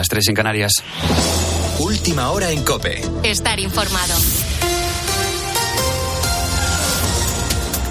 las 3 en Canarias. Última hora en Cope. Estar informado.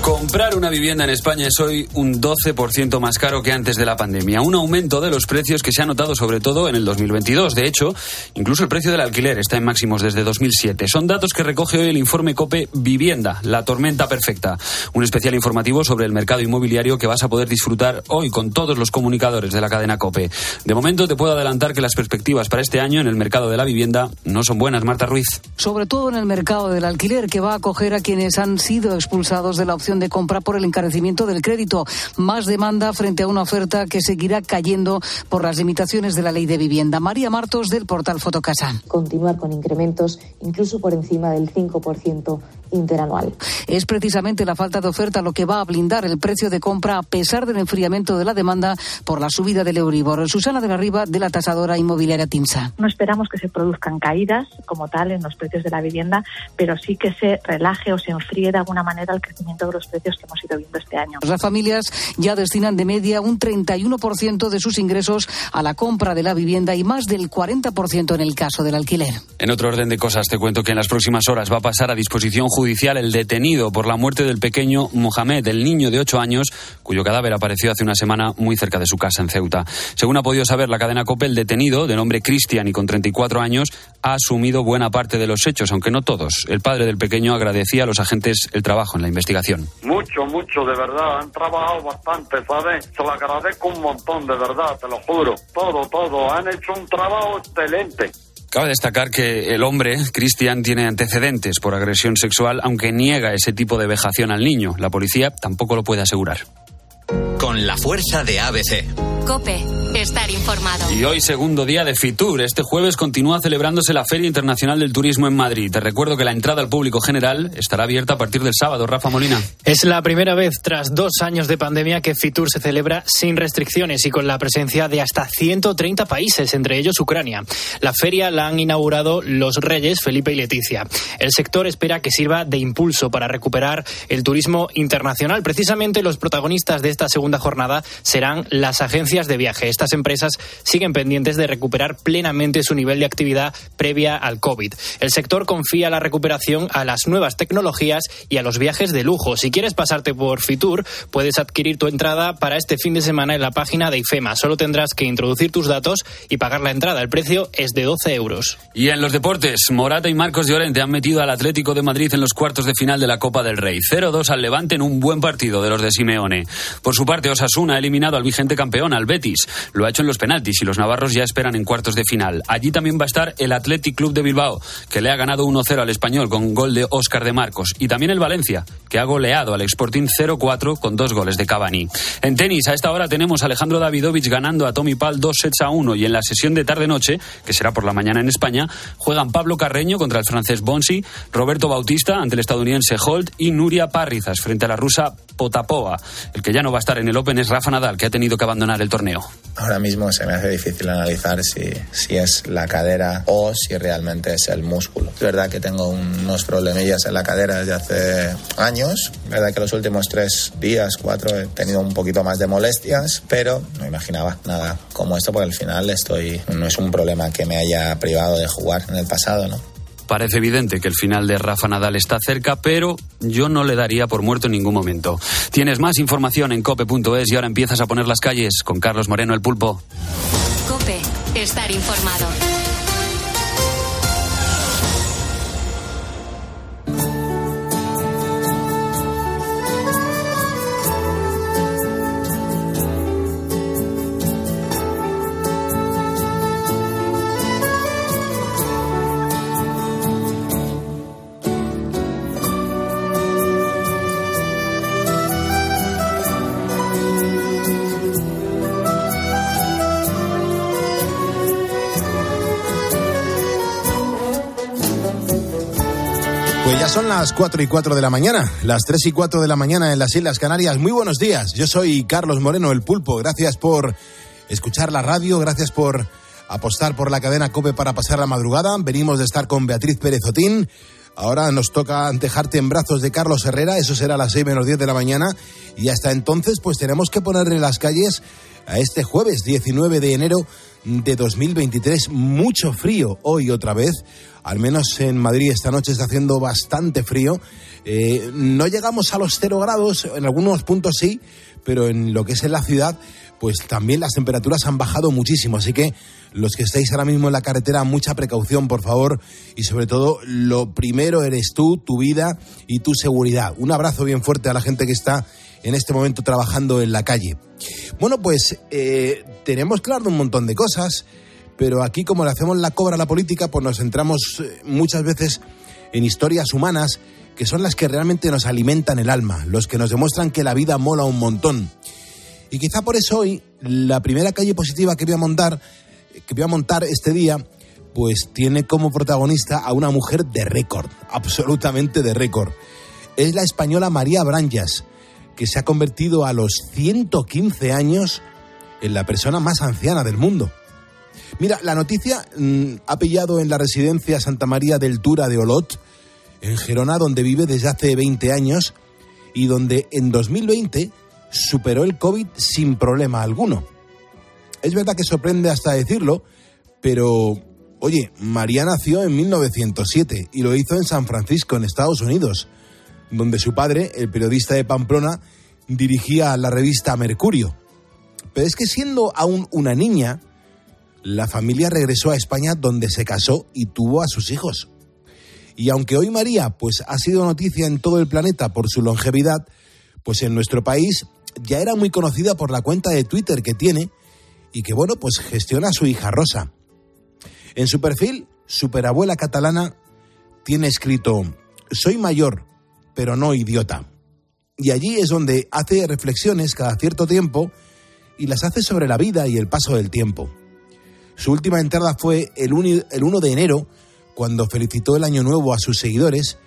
Comprar una vivienda en España es hoy un 12% más caro que antes de la pandemia. Un aumento de los precios que se ha notado sobre todo en el 2022. De hecho, incluso el precio del alquiler está en máximos desde 2007. Son datos que recoge hoy el informe COPE Vivienda, la tormenta perfecta. Un especial informativo sobre el mercado inmobiliario que vas a poder disfrutar hoy con todos los comunicadores de la cadena COPE. De momento te puedo adelantar que las perspectivas para este año en el mercado de la vivienda no son buenas, Marta Ruiz. Sobre todo en el mercado del alquiler, que va a acoger a quienes han sido expulsados de la opción de compra por el encarecimiento del crédito. Más demanda frente a una oferta que seguirá cayendo por las limitaciones de la ley de vivienda. María Martos del portal Fotocasa. Continuar con incrementos incluso por encima del 5% interanual. Es precisamente la falta de oferta lo que va a blindar el precio de compra a pesar del enfriamiento de la demanda por la subida del Euribor. Susana de la Riva de la tasadora inmobiliaria TIMSA. No esperamos que se produzcan caídas como tal en los precios de la vivienda, pero sí que se relaje o se enfríe de alguna manera el crecimiento de los precios que hemos ido viendo este año. Las familias ya destinan de media un 31% de sus ingresos a la compra de la vivienda y más del 40% en el caso del alquiler. En otro orden de cosas, te cuento que en las próximas horas va a pasar a disposición judicial el detenido por la muerte del pequeño Mohamed, el niño de 8 años, cuyo cadáver apareció hace una semana muy cerca de su casa en Ceuta. Según ha podido saber la cadena COPE, el detenido, de nombre Cristian y con 34 años, ha asumido buena parte de los hechos, aunque no todos. El padre del pequeño agradecía a los agentes el trabajo en la investigación. Mucho, mucho, de verdad. Han trabajado bastante, ¿sabes? Se lo agradezco un montón, de verdad, te lo juro. Todo, todo. Han hecho un trabajo excelente. Cabe destacar que el hombre, Cristian, tiene antecedentes por agresión sexual, aunque niega ese tipo de vejación al niño. La policía tampoco lo puede asegurar. Con la fuerza de ABC. Cope, estar informado. Y hoy segundo día de Fitur. Este jueves continúa celebrándose la Feria Internacional del Turismo en Madrid. Te recuerdo que la entrada al público general estará abierta a partir del sábado. Rafa Molina. Es la primera vez tras dos años de pandemia que Fitur se celebra sin restricciones y con la presencia de hasta 130 países, entre ellos Ucrania. La feria la han inaugurado los reyes Felipe y Leticia. El sector espera que sirva de impulso para recuperar el turismo internacional. Precisamente los protagonistas de esta segunda jornada serán las agencias de viaje. Estas empresas siguen pendientes de recuperar plenamente su nivel de actividad previa al COVID. El sector confía la recuperación a las nuevas tecnologías y a los viajes de lujo. Si quieres pasarte por Fitur, puedes adquirir tu entrada para este fin de semana en la página de IFEMA. Solo tendrás que introducir tus datos y pagar la entrada. El precio es de 12 euros. Y en los deportes, Morata y Marcos Llorente han metido al Atlético de Madrid en los cuartos de final de la Copa del Rey. 0-2 al Levante en un buen partido de los de Simeone. Por su parte, Osasuna ha eliminado al vigente campeón, al Betis. Lo ha hecho en los penaltis y los navarros ya esperan en cuartos de final. Allí también va a estar el Athletic Club de Bilbao, que le ha ganado 1-0 al español con gol de Óscar de Marcos. Y también el Valencia, que ha goleado al Sporting 0-4 con dos goles de Cavani. En tenis, a esta hora tenemos a Alejandro Davidovich ganando a Tommy Pal dos sets a uno y en la sesión de tarde-noche, que será por la mañana en España, juegan Pablo Carreño contra el francés Bonsi, Roberto Bautista ante el estadounidense Holt y Nuria Parrizas frente a la rusa Potapova. El que ya no va a estar en el Open es Rafa Nadal, que ha tenido que abandonar el torneo. Ahora mismo se me hace difícil analizar si, si es la cadera o si realmente es el músculo. Es verdad que tengo unos problemillas en la cadera desde hace años. Es verdad que los últimos tres días, cuatro, he tenido un poquito más de molestias, pero no imaginaba nada como esto porque al final estoy, no es un problema que me haya privado de jugar en el pasado, ¿no? Parece evidente que el final de Rafa Nadal está cerca, pero yo no le daría por muerto en ningún momento. Tienes más información en cope.es y ahora empiezas a poner las calles con Carlos Moreno el pulpo. Cope, estar informado. Las 4 y 4 de la mañana, las 3 y 4 de la mañana en las Islas Canarias. Muy buenos días, yo soy Carlos Moreno, el pulpo. Gracias por escuchar la radio, gracias por apostar por la cadena COPE para pasar la madrugada. Venimos de estar con Beatriz Pérez Otín. Ahora nos toca dejarte en brazos de Carlos Herrera, eso será a las 6 menos 10 de la mañana. Y hasta entonces, pues tenemos que ponerle las calles a este jueves 19 de enero de 2023. Mucho frío hoy otra vez. Al menos en Madrid esta noche está haciendo bastante frío. Eh, no llegamos a los cero grados, en algunos puntos sí, pero en lo que es en la ciudad, pues también las temperaturas han bajado muchísimo. Así que los que estáis ahora mismo en la carretera, mucha precaución, por favor. Y sobre todo, lo primero eres tú, tu vida y tu seguridad. Un abrazo bien fuerte a la gente que está en este momento trabajando en la calle. Bueno, pues eh, tenemos claro un montón de cosas, pero aquí como le hacemos la cobra a la política, pues nos centramos eh, muchas veces en historias humanas que son las que realmente nos alimentan el alma, los que nos demuestran que la vida mola un montón. Y quizá por eso hoy la primera calle positiva que voy a montar, que voy a montar este día, pues tiene como protagonista a una mujer de récord, absolutamente de récord. Es la española María Branjas, que se ha convertido a los 115 años en la persona más anciana del mundo. Mira, la noticia mm, ha pillado en la residencia Santa María del Tura de Olot, en Gerona, donde vive desde hace 20 años y donde en 2020 superó el COVID sin problema alguno. Es verdad que sorprende hasta decirlo, pero oye, María nació en 1907 y lo hizo en San Francisco, en Estados Unidos donde su padre, el periodista de Pamplona, dirigía la revista Mercurio. Pero es que siendo aún una niña, la familia regresó a España donde se casó y tuvo a sus hijos. Y aunque hoy María pues ha sido noticia en todo el planeta por su longevidad, pues en nuestro país ya era muy conocida por la cuenta de Twitter que tiene y que bueno, pues gestiona a su hija Rosa. En su perfil, superabuela catalana tiene escrito: "Soy mayor, pero no idiota. Y allí es donde hace reflexiones cada cierto tiempo y las hace sobre la vida y el paso del tiempo. Su última entrada fue el 1 de enero, cuando felicitó el año nuevo a sus seguidores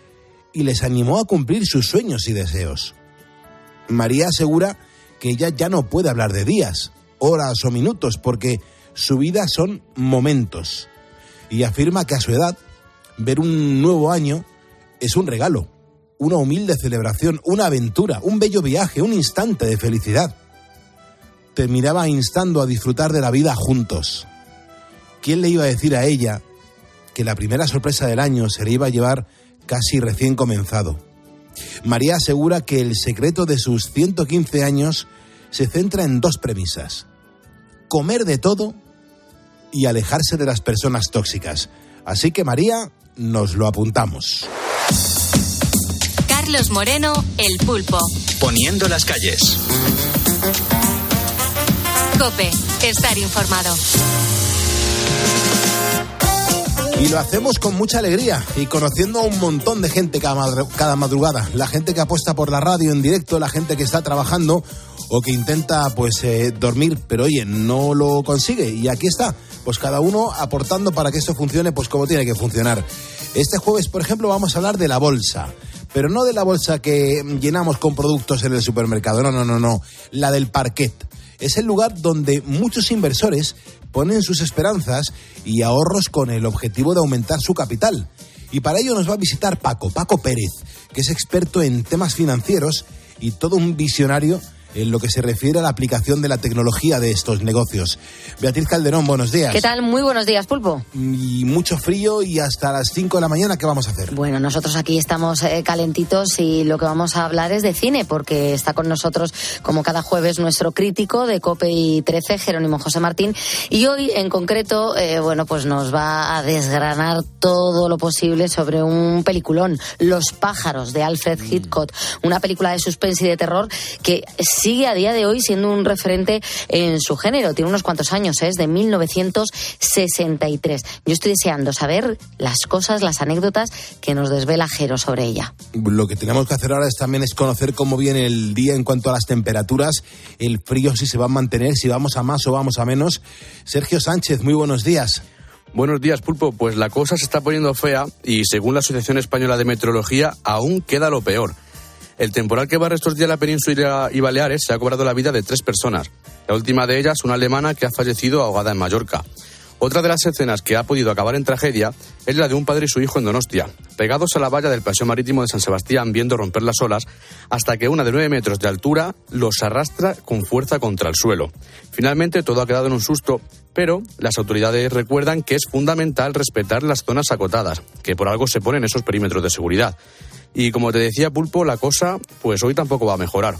y les animó a cumplir sus sueños y deseos. María asegura que ella ya no puede hablar de días, horas o minutos, porque su vida son momentos. Y afirma que a su edad, ver un nuevo año es un regalo, una humilde celebración, una aventura, un bello viaje, un instante de felicidad. Terminaba instando a disfrutar de la vida juntos. ¿Quién le iba a decir a ella que la primera sorpresa del año se le iba a llevar casi recién comenzado? María asegura que el secreto de sus 115 años se centra en dos premisas. Comer de todo y alejarse de las personas tóxicas. Así que María, nos lo apuntamos. Carlos Moreno, El Pulpo. Poniendo las calles. Cope, estar informado. Y lo hacemos con mucha alegría y conociendo a un montón de gente cada madrugada. La gente que apuesta por la radio en directo, la gente que está trabajando o que intenta pues eh, dormir, pero oye, no lo consigue. Y aquí está, pues cada uno aportando para que esto funcione pues como tiene que funcionar. Este jueves, por ejemplo, vamos a hablar de la bolsa pero no de la bolsa que llenamos con productos en el supermercado, no, no, no, no, la del parquet. Es el lugar donde muchos inversores ponen sus esperanzas y ahorros con el objetivo de aumentar su capital. Y para ello nos va a visitar Paco, Paco Pérez, que es experto en temas financieros y todo un visionario en lo que se refiere a la aplicación de la tecnología de estos negocios. Beatriz Calderón, buenos días. ¿Qué tal? Muy buenos días, Pulpo. Y mucho frío y hasta las 5 de la mañana, ¿qué vamos a hacer? Bueno, nosotros aquí estamos eh, calentitos y lo que vamos a hablar es de cine, porque está con nosotros, como cada jueves, nuestro crítico de COPE y 13, Jerónimo José Martín. Y hoy, en concreto, eh, bueno, pues nos va a desgranar todo lo posible sobre un peliculón, Los pájaros, de Alfred mm. Hitchcock. Una película de suspense y de terror que sigue a día de hoy siendo un referente en su género. Tiene unos cuantos años, ¿eh? es de 1963. Yo estoy deseando saber las cosas, las anécdotas que nos desvela Jero sobre ella. Lo que tenemos que hacer ahora es también es conocer cómo viene el día en cuanto a las temperaturas, el frío si se va a mantener, si vamos a más o vamos a menos. Sergio Sánchez, muy buenos días. Buenos días, Pulpo. Pues la cosa se está poniendo fea y según la Asociación Española de Meteorología aún queda lo peor. El temporal que barre estos días la península y Baleares se ha cobrado la vida de tres personas. La última de ellas, una alemana que ha fallecido ahogada en Mallorca. Otra de las escenas que ha podido acabar en tragedia es la de un padre y su hijo en Donostia, pegados a la valla del paseo marítimo de San Sebastián viendo romper las olas hasta que una de nueve metros de altura los arrastra con fuerza contra el suelo. Finalmente todo ha quedado en un susto, pero las autoridades recuerdan que es fundamental respetar las zonas acotadas, que por algo se ponen esos perímetros de seguridad. Y como te decía Pulpo, la cosa pues hoy tampoco va a mejorar.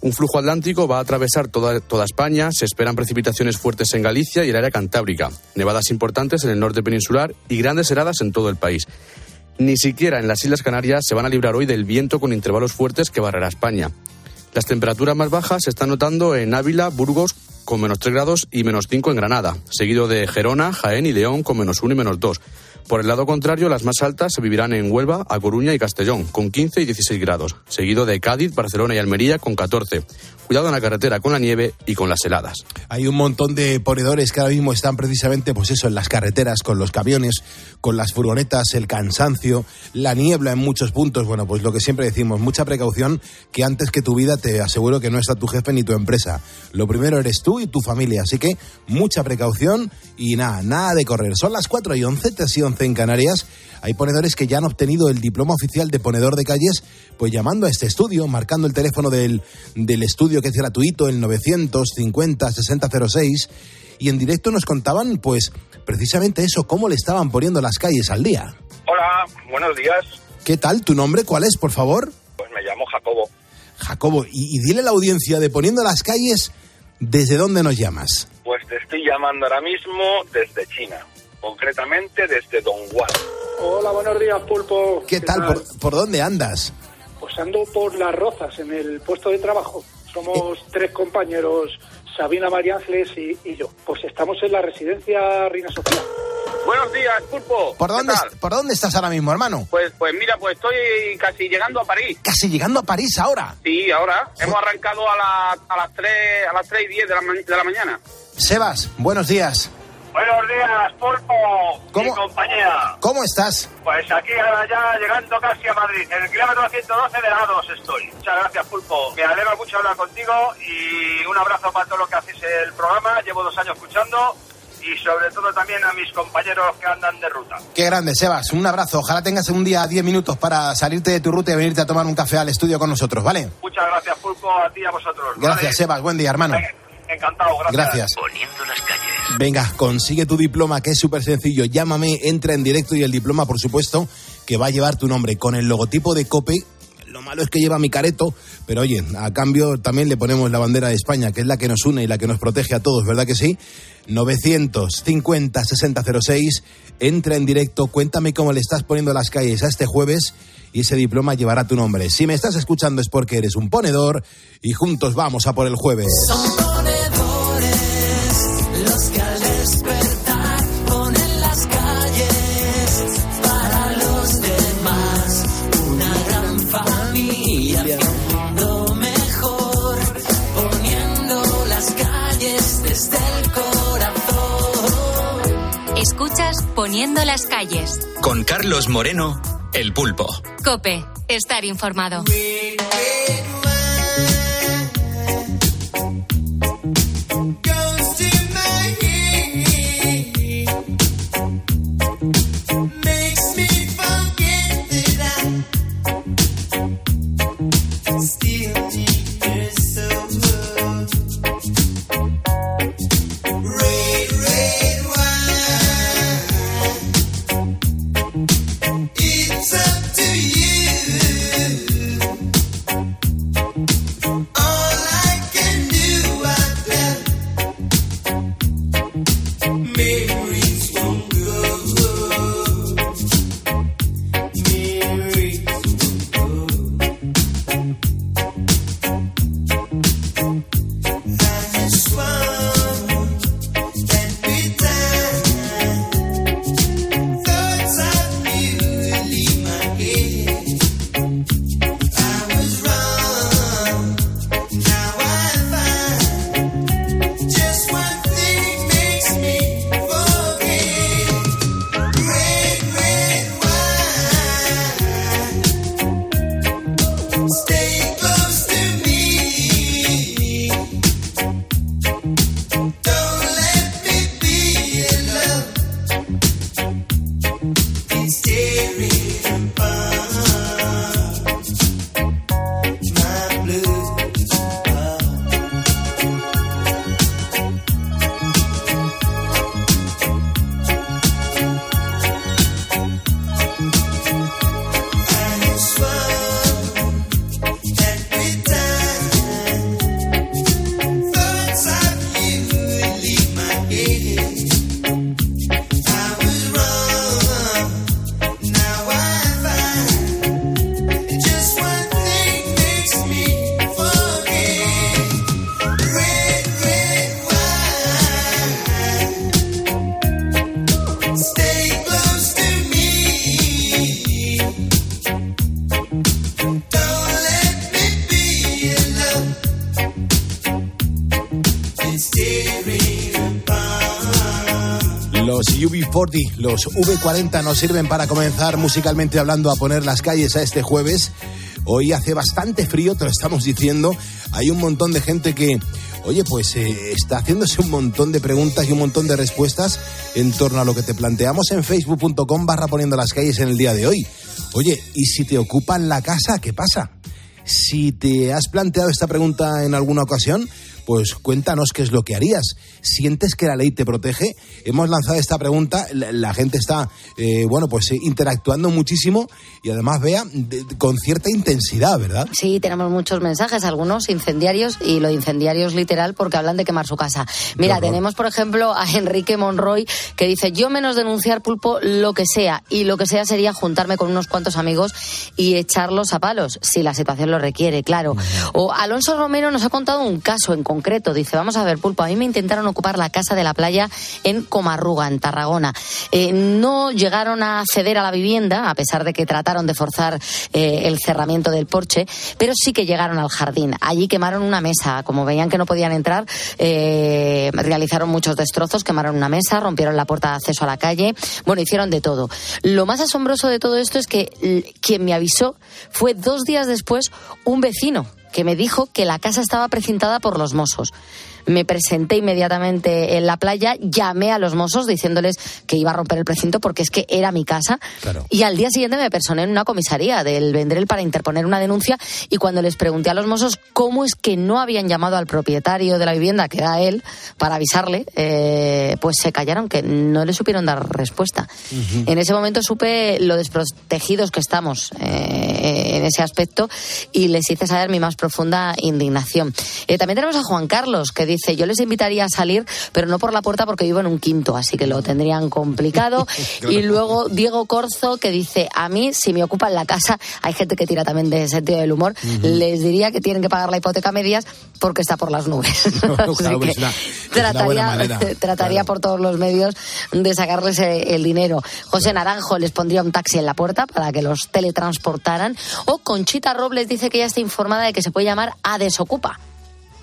Un flujo atlántico va a atravesar toda, toda, España, se esperan precipitaciones fuertes en Galicia y el área cantábrica, nevadas importantes en el norte peninsular y grandes heladas en todo el país. Ni siquiera en las Islas Canarias se van a librar hoy del viento con intervalos fuertes que barrerá España. Las temperaturas más bajas se están notando en Ávila, Burgos, con menos 3 grados y menos 5 en Granada, seguido de Gerona, Jaén y León con menos 1 y menos 2. Por el lado contrario, las más altas se vivirán en Huelva, A Coruña y Castellón, con 15 y 16 grados, seguido de Cádiz, Barcelona y Almería con 14. Cuidado en la carretera con la nieve y con las heladas. Hay un montón de ponedores que ahora mismo están precisamente, pues eso, en las carreteras, con los camiones, con las furgonetas, el cansancio, la niebla en muchos puntos. Bueno, pues lo que siempre decimos, mucha precaución, que antes que tu vida te aseguro que no está tu jefe ni tu empresa. Lo primero eres tú y tu familia, así que mucha precaución y nada, nada de correr. Son las 4 y 11, te y 11 en Canarias. Hay ponedores que ya han obtenido el diploma oficial de ponedor de calles, pues llamando a este estudio, marcando el teléfono del, del estudio que es gratuito, el 950 6006, y en directo nos contaban, pues, precisamente eso, cómo le estaban poniendo las calles al día. Hola, buenos días. ¿Qué tal? ¿Tu nombre cuál es, por favor? Pues me llamo Jacobo. Jacobo, y, y dile a la audiencia de Poniendo las calles, ¿desde dónde nos llamas? Pues te estoy llamando ahora mismo desde China, concretamente desde Dongguan. Hola, buenos días, Pulpo. ¿Qué, ¿Qué tal? tal? ¿Por, ¿Por, dónde andas? Pues ando por Las Rozas, en el puesto de trabajo. Somos tres compañeros, Sabina María Ángeles y, y, yo. Pues estamos en la residencia Reina Sofía. Buenos días, Pulpo. ¿Por dónde, ¿Por dónde estás ahora mismo, hermano? Pues, pues mira, pues estoy casi llegando a París. ¿Casi llegando a París ahora? Sí, ahora. Hemos arrancado a, la, a las 3, a las 3 y 10 de la, de la mañana. Sebas, buenos días. Buenos días, Pulpo ¿Cómo? y compañía. ¿Cómo estás? Pues aquí ya llegando casi a Madrid. En el kilómetro 112 de la 2 estoy. Muchas gracias, Pulpo. Me alegra mucho hablar contigo y un abrazo para todo lo que hacéis el programa. Llevo dos años escuchando y sobre todo también a mis compañeros que andan de ruta. Qué grande, Sebas. Un abrazo. Ojalá tengas un día 10 minutos para salirte de tu ruta y venirte a tomar un café al estudio con nosotros, ¿vale? Muchas gracias, Pulpo, a ti y a vosotros. Gracias, ¿vale? Sebas. Buen día, hermano. Encantado, gracias. Gracias. Poniendo las calles. Venga, consigue tu diploma, que es súper sencillo. Llámame, entra en directo y el diploma, por supuesto, que va a llevar tu nombre con el logotipo de COPE. Lo malo es que lleva mi careto, pero oye, a cambio también le ponemos la bandera de España, que es la que nos une y la que nos protege a todos, ¿verdad que sí? 950 6006, entra en directo, cuéntame cómo le estás poniendo las calles a este jueves y ese diploma llevará tu nombre. Si me estás escuchando es porque eres un ponedor y juntos vamos a por el jueves. Las calles. Con Carlos Moreno, El Pulpo. Cope, estar informado. UB40, los V40 nos sirven para comenzar musicalmente hablando a poner las calles a este jueves. Hoy hace bastante frío, te lo estamos diciendo. Hay un montón de gente que, oye, pues eh, está haciéndose un montón de preguntas y un montón de respuestas en torno a lo que te planteamos en facebook.com barra poniendo las calles en el día de hoy. Oye, ¿y si te ocupan la casa, qué pasa? Si te has planteado esta pregunta en alguna ocasión, pues cuéntanos qué es lo que harías. ¿Sientes que la ley te protege? Hemos lanzado esta pregunta, la, la gente está, eh, bueno, pues eh, interactuando muchísimo y además vea con cierta intensidad, ¿verdad? Sí, tenemos muchos mensajes, algunos incendiarios y lo de incendiarios literal porque hablan de quemar su casa. Mira, tenemos por ejemplo a Enrique Monroy que dice, yo menos denunciar pulpo lo que sea y lo que sea sería juntarme con unos cuantos amigos y echarlos a palos, si la situación lo requiere, claro. O Alonso Romero nos ha contado un caso en concreto, dice, vamos a ver pulpo, a mí me intentaron ocupar la casa de la playa en Comarruga, en Tarragona. Eh, no llegaron a ceder a la vivienda, a pesar de que trataron de forzar eh, el cerramiento del porche, pero sí que llegaron al jardín. Allí quemaron una mesa. Como veían que no podían entrar, eh, realizaron muchos destrozos, quemaron una mesa, rompieron la puerta de acceso a la calle. Bueno, hicieron de todo. Lo más asombroso de todo esto es que quien me avisó fue dos días después un vecino que me dijo que la casa estaba precintada por los mozos. Me presenté inmediatamente en la playa, llamé a los mozos diciéndoles que iba a romper el precinto porque es que era mi casa. Y al día siguiente me personé en una comisaría del Vendrell para interponer una denuncia y cuando les pregunté a los mozos cómo es que no habían llamado al propietario de la vivienda, que era él, para avisarle, eh, pues se callaron, que no le supieron dar respuesta. En ese momento supe lo desprotegidos que estamos eh, en ese aspecto y les hice saber mi más profunda indignación. Eh, también tenemos a Juan Carlos que dice, yo les invitaría a salir, pero no por la puerta porque vivo en un quinto, así que lo tendrían complicado. y luego Diego Corzo que dice, a mí si me ocupan la casa, hay gente que tira también de sentido del humor, les diría que tienen que pagar la hipoteca a medias porque está por las nubes. Así Claro, que es una- es una buena manera. trataría, trataría por todos los medios de sacarles eh, el dinero. José Naranjo les pondría un taxi en la puerta para que los teletransportaran. O Conchita Robles dice que ya está informada de que se puede llamar a desocupa,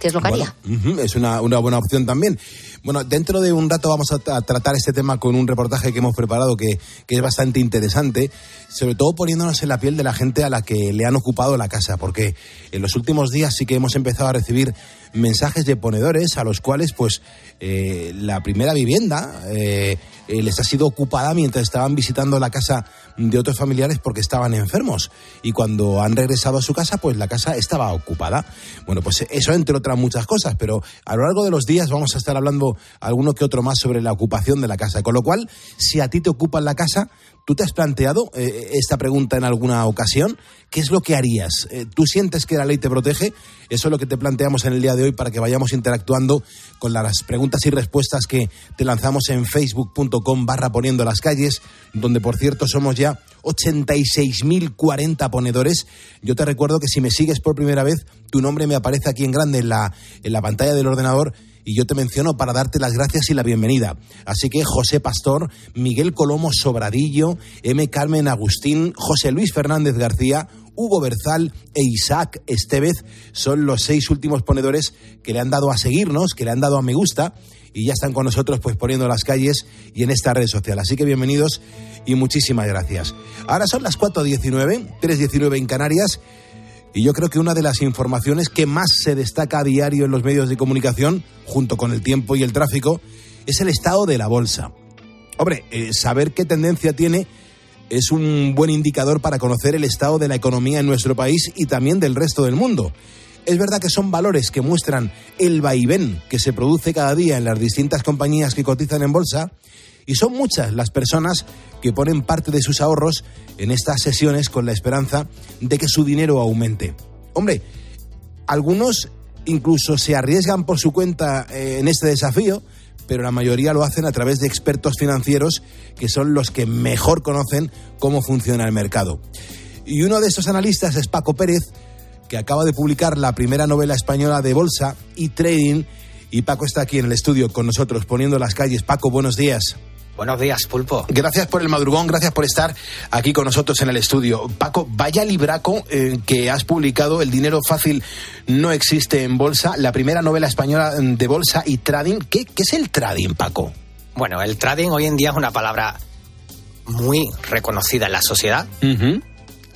que es lo que haría. Ujú, Es una, una buena opción también. Bueno, dentro de un rato vamos a, a tratar este tema con un reportaje que hemos preparado que, que es bastante interesante, sobre todo poniéndonos en la piel de la gente a la que le han ocupado la casa, porque en los últimos días sí que hemos empezado a recibir mensajes de ponedores a los cuales pues eh, la primera vivienda eh, les ha sido ocupada mientras estaban visitando la casa de otros familiares porque estaban enfermos y cuando han regresado a su casa pues la casa estaba ocupada. Bueno, pues eso entre otras muchas cosas, pero a lo largo de los días vamos a estar hablando alguno que otro más sobre la ocupación de la casa. Con lo cual, si a ti te ocupan la casa, ¿tú te has planteado eh, esta pregunta en alguna ocasión? ¿Qué es lo que harías? Eh, ¿Tú sientes que la ley te protege? Eso es lo que te planteamos en el día de hoy para que vayamos interactuando con las preguntas y respuestas que te lanzamos en facebook.com barra poniendo las calles, donde por cierto somos ya 86.040 ponedores. Yo te recuerdo que si me sigues por primera vez, tu nombre me aparece aquí en grande en la, en la pantalla del ordenador y yo te menciono para darte las gracias y la bienvenida. Así que José Pastor, Miguel Colomo Sobradillo, M. Carmen Agustín, José Luis Fernández García, Hugo Berzal e Isaac Estevez son los seis últimos ponedores que le han dado a seguirnos, que le han dado a me gusta y ya están con nosotros pues poniendo las calles y en esta red social. Así que bienvenidos y muchísimas gracias. Ahora son las 4.19, 3.19 en Canarias. Y yo creo que una de las informaciones que más se destaca a diario en los medios de comunicación, junto con el tiempo y el tráfico, es el estado de la bolsa. Hombre, eh, saber qué tendencia tiene es un buen indicador para conocer el estado de la economía en nuestro país y también del resto del mundo. Es verdad que son valores que muestran el vaivén que se produce cada día en las distintas compañías que cotizan en bolsa y son muchas las personas que ponen parte de sus ahorros en estas sesiones con la esperanza de que su dinero aumente. Hombre, algunos incluso se arriesgan por su cuenta eh, en este desafío, pero la mayoría lo hacen a través de expertos financieros que son los que mejor conocen cómo funciona el mercado. Y uno de estos analistas es Paco Pérez, que acaba de publicar la primera novela española de bolsa y trading. Y Paco está aquí en el estudio con nosotros poniendo las calles. Paco, buenos días. Buenos días, Pulpo. Gracias por el madrugón, gracias por estar aquí con nosotros en el estudio. Paco, vaya libraco eh, que has publicado, El dinero fácil no existe en bolsa, la primera novela española de bolsa y trading. ¿Qué, qué es el trading, Paco? Bueno, el trading hoy en día es una palabra muy reconocida en la sociedad,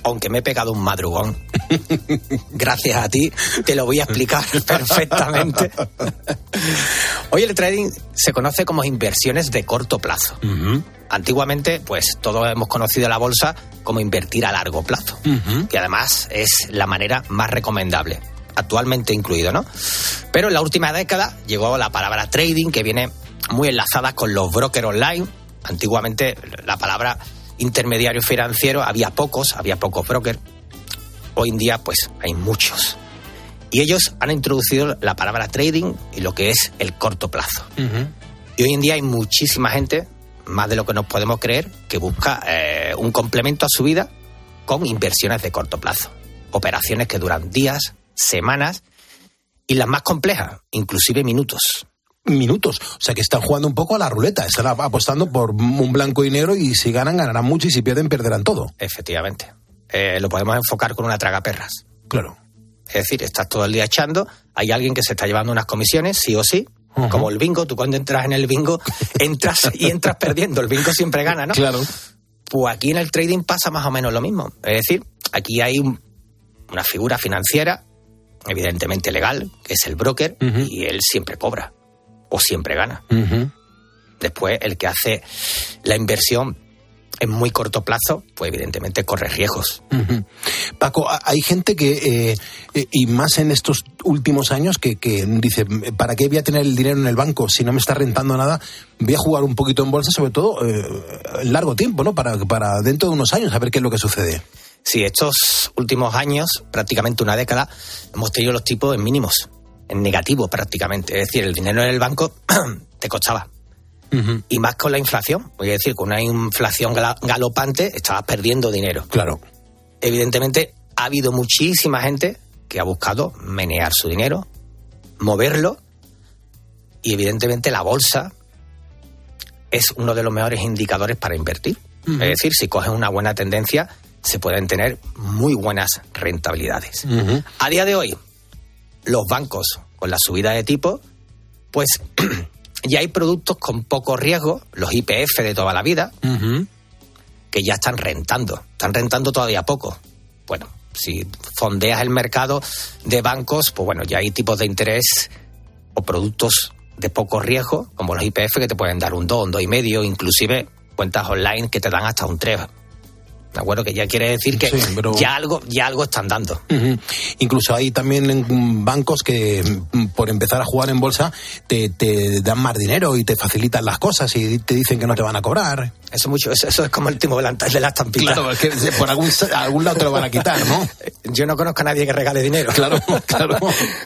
aunque me he pegado un madrugón. Gracias a ti te lo voy a explicar perfectamente. Hoy el trading se conoce como inversiones de corto plazo. Antiguamente, pues todos hemos conocido la bolsa como invertir a largo plazo, que además es la manera más recomendable, actualmente incluido, ¿no? Pero en la última década llegó la palabra trading, que viene muy enlazada con los brokers online. Antiguamente la palabra intermediario financiero había pocos, había pocos brokers. Hoy en día, pues hay muchos. Y ellos han introducido la palabra trading y lo que es el corto plazo. Y hoy en día hay muchísima gente, más de lo que nos podemos creer, que busca eh, un complemento a su vida con inversiones de corto plazo. Operaciones que duran días, semanas y las más complejas, inclusive minutos. Minutos. O sea que están jugando un poco a la ruleta. Están apostando por un blanco y negro y si ganan, ganarán mucho y si pierden, perderán todo. Efectivamente. Eh, lo podemos enfocar con una tragaperras. Claro. Es decir, estás todo el día echando, hay alguien que se está llevando unas comisiones, sí o sí, como el bingo, tú cuando entras en el bingo, entras y entras perdiendo, el bingo siempre gana, ¿no? Claro. Pues aquí en el trading pasa más o menos lo mismo. Es decir, aquí hay un- una figura financiera, evidentemente legal, que es el broker, y él siempre cobra, o siempre gana. Después, el que hace la inversión en muy corto plazo, pues evidentemente corre riesgos. Paco, hay gente que, eh, eh, y más en estos últimos años, que, que dice, ¿para qué voy a tener el dinero en el banco si no me está rentando nada? Voy a jugar un poquito en bolsa, sobre todo eh, en largo tiempo, ¿no? Para, para dentro de unos años, a ver qué es lo que sucede. Sí, estos últimos años, prácticamente una década, hemos tenido los tipos en mínimos, en negativo prácticamente. Es decir, el dinero en el banco te costaba. Y más con la inflación. Voy a decir, con una inflación galopante, estabas perdiendo dinero. Claro. Evidentemente, ha habido muchísima gente que ha buscado menear su dinero, moverlo, y evidentemente la bolsa es uno de los mejores indicadores para invertir. Es decir, si coges una buena tendencia, se pueden tener muy buenas rentabilidades. A día de hoy, los bancos, con la subida de tipo, pues ya hay productos con poco riesgo, los IPF de toda la vida, que ya están rentando. Están rentando todavía poco. Bueno, si fondeas el mercado de bancos, pues bueno, ya hay tipos de interés o productos de poco riesgo, como los IPF, que te pueden dar un 2, un 2,5, inclusive cuentas online que te dan hasta un 3. ¿De acuerdo? Que ya quiere decir que Sí, pero- ya, algo, ya algo están dando. Incluso hay también bancos que mm, por empezar a jugar en bolsa te, te dan más dinero y te facilitan las cosas y te dicen que no te van a cobrar. Eso mucho, eso, eso es como el timo de la, de la estampita. Claro, es que por algún, algún lado te lo van a quitar, ¿no? Yo no conozco a nadie que regale dinero. Claro, claro.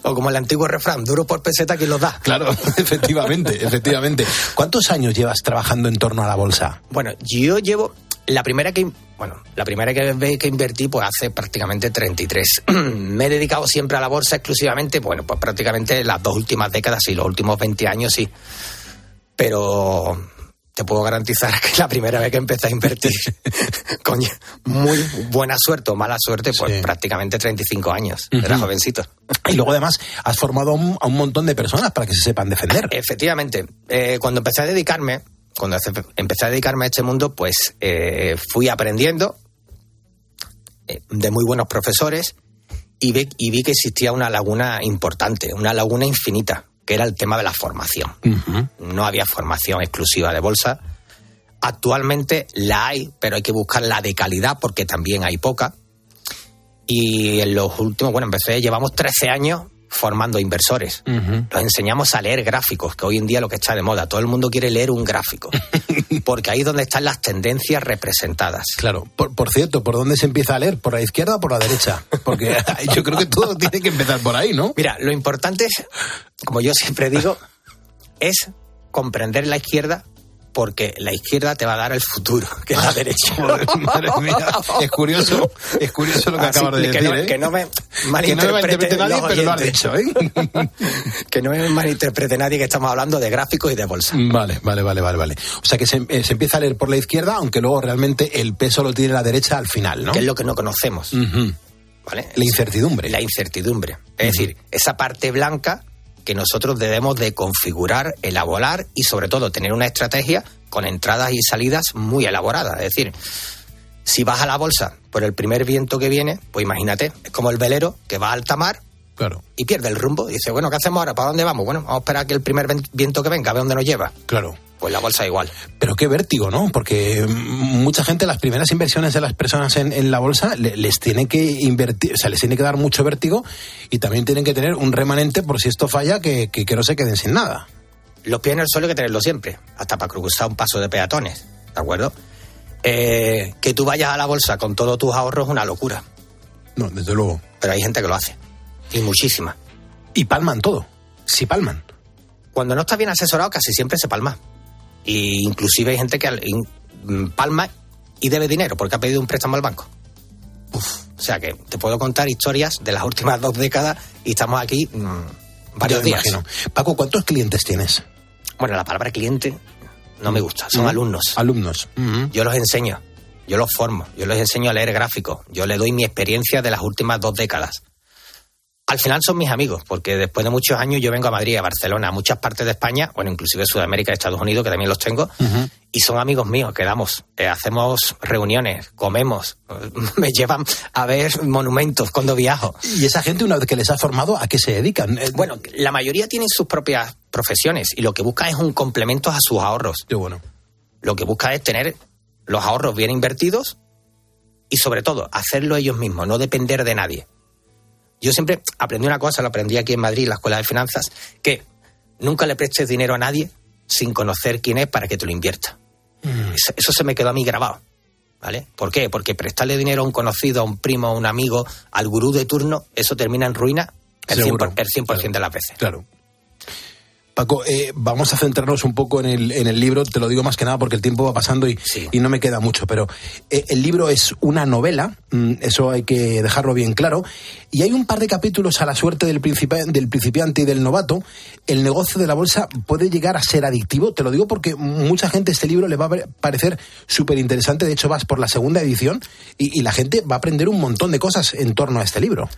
o como el antiguo refrán, duro por peseta, quien los da? Claro, efectivamente, efectivamente. ¿Cuántos años llevas trabajando en torno a la bolsa? Bueno, yo llevo la primera que bueno, la primera que que invertí pues hace prácticamente 33. Me he dedicado siempre a la bolsa exclusivamente, bueno, pues prácticamente las dos últimas décadas y los últimos 20 años sí. Pero te puedo garantizar que la primera vez que empecé a invertir con muy buena suerte o mala suerte, pues prácticamente 35 años. Era Ujú. jovencito. Y luego además has formado a un, a un montón de personas para que se sepan defender. Efectivamente, eh, cuando empecé a dedicarme, cuando hace- empecé a dedicarme a este mundo, pues eh, fui aprendiendo eh, de muy buenos profesores y vi, y vi que existía una laguna importante, una laguna infinita, que era el tema de la formación. No había formación exclusiva de bolsa. Actualmente la hay, pero hay que buscar la de calidad porque también hay poca. Y en los últimos, bueno, empecé, llevamos 13 años formando inversores. Los enseñamos a leer gráficos, que hoy en día es lo que está de moda. Todo el mundo quiere leer un gráfico. Porque ahí es donde están las tendencias representadas. Claro. Por, por cierto, ¿por dónde se empieza a leer? ¿Por la izquierda o por la derecha? Porque yo creo que todo tiene que empezar por ahí, ¿no? Mira, lo importante es, como yo siempre digo, es comprender la izquierda porque la izquierda te va a dar el futuro, que la derecha. Madre mía. Es curioso, es curioso lo que Así acabas de que decir, no, ¿eh? que no me Que no me malinterprete nadie, pero lo has dicho, ¿eh? que no me malinterprete nadie que estamos hablando de gráficos y de bolsa. Vale, vale, vale, vale, vale. O sea que se, eh, se empieza a leer por la izquierda, aunque luego realmente el peso lo tiene la derecha al final, ¿no? Que es lo que no conocemos. ¿vale? La incertidumbre. La incertidumbre. Es decir, esa parte blanca que nosotros debemos de configurar, elaborar y sobre todo tener una estrategia con entradas y salidas muy elaboradas. Es decir, si vas a la bolsa por el primer viento que viene, pues imagínate, es como el velero que va a alta mar Claro. y pierde el rumbo. Y dice, bueno, ¿qué hacemos ahora? ¿Para dónde vamos? Bueno, vamos a esperar que el primer viento que venga, a ver dónde nos lleva. Claro. Pues la bolsa igual. Pero qué vértigo, ¿no? Porque mm, mucha gente, las primeras inversiones de las personas en, en la bolsa le- les tiene que invertir, o sea, les tiene que dar mucho vértigo y también tienen que tener un remanente por si esto falla, que, que, que no se queden sin nada. Los pies en el suelo hay que tenerlo siempre, hasta para cruzar un paso de peatones, ¿de acuerdo? Eh, que tú vayas a la bolsa con todos tus ahorros es una locura. No, desde luego. Pero hay gente que lo hace. Y muchísima. Y palman todo. Sí palman. Cuando no estás bien asesorado, casi siempre se palma. Y inclusive hay gente que mm, palma y debe dinero porque ha pedido un préstamo al banco. Uf, o sea que te puedo contar historias de las últimas dos décadas y estamos aquí mm, varios días. imagino. Paco, ¿cuántos clientes tienes? Bueno, la palabra cliente no me gusta, son alumnos. Alumnos. Yo los enseño, yo los formo, yo les enseño a leer gráficos, yo les doy mi experiencia de las últimas dos décadas. Al final son mis amigos, porque después de muchos años yo vengo a Madrid, a Barcelona, a muchas partes de España, bueno, inclusive Sudamérica, Estados Unidos, que también los tengo, y son amigos míos, quedamos, eh, hacemos reuniones, comemos, me llevan a ver monumentos cuando viajo. Y esa gente, una vez que les ha formado, ¿a qué se dedican? Eh, Bueno, la mayoría tienen sus propias profesiones y lo que busca es un complemento a sus ahorros. Qué bueno. Lo que busca es tener los ahorros bien invertidos y sobre todo hacerlo ellos mismos, no depender de nadie. Yo siempre aprendí una cosa, lo aprendí aquí en Madrid, en la Escuela de Finanzas, que nunca le prestes dinero a nadie sin conocer quién es para que te lo invierta. Eso, eso se me quedó a mí grabado. ¿Vale? ¿Por qué? Porque prestarle dinero a un conocido, a un primo, a un amigo, al gurú de turno, eso termina en ruina el 100%, Seguro. el 100 de las veces. Claro. Paco, eh, vamos a centrarnos un poco en el, en el libro, te lo digo más que nada porque el tiempo va pasando y, y no me queda mucho, pero eh, el libro es una novela, mm, eso hay que dejarlo bien claro, y hay un par de capítulos a la suerte del, principi- del principiante y del novato. El negocio de la bolsa puede llegar a ser adictivo, te lo digo porque mucha gente este libro le va a pare- parecer súper interesante, de hecho vas por la segunda edición y, y la gente va a aprender un montón de cosas en torno a este libro.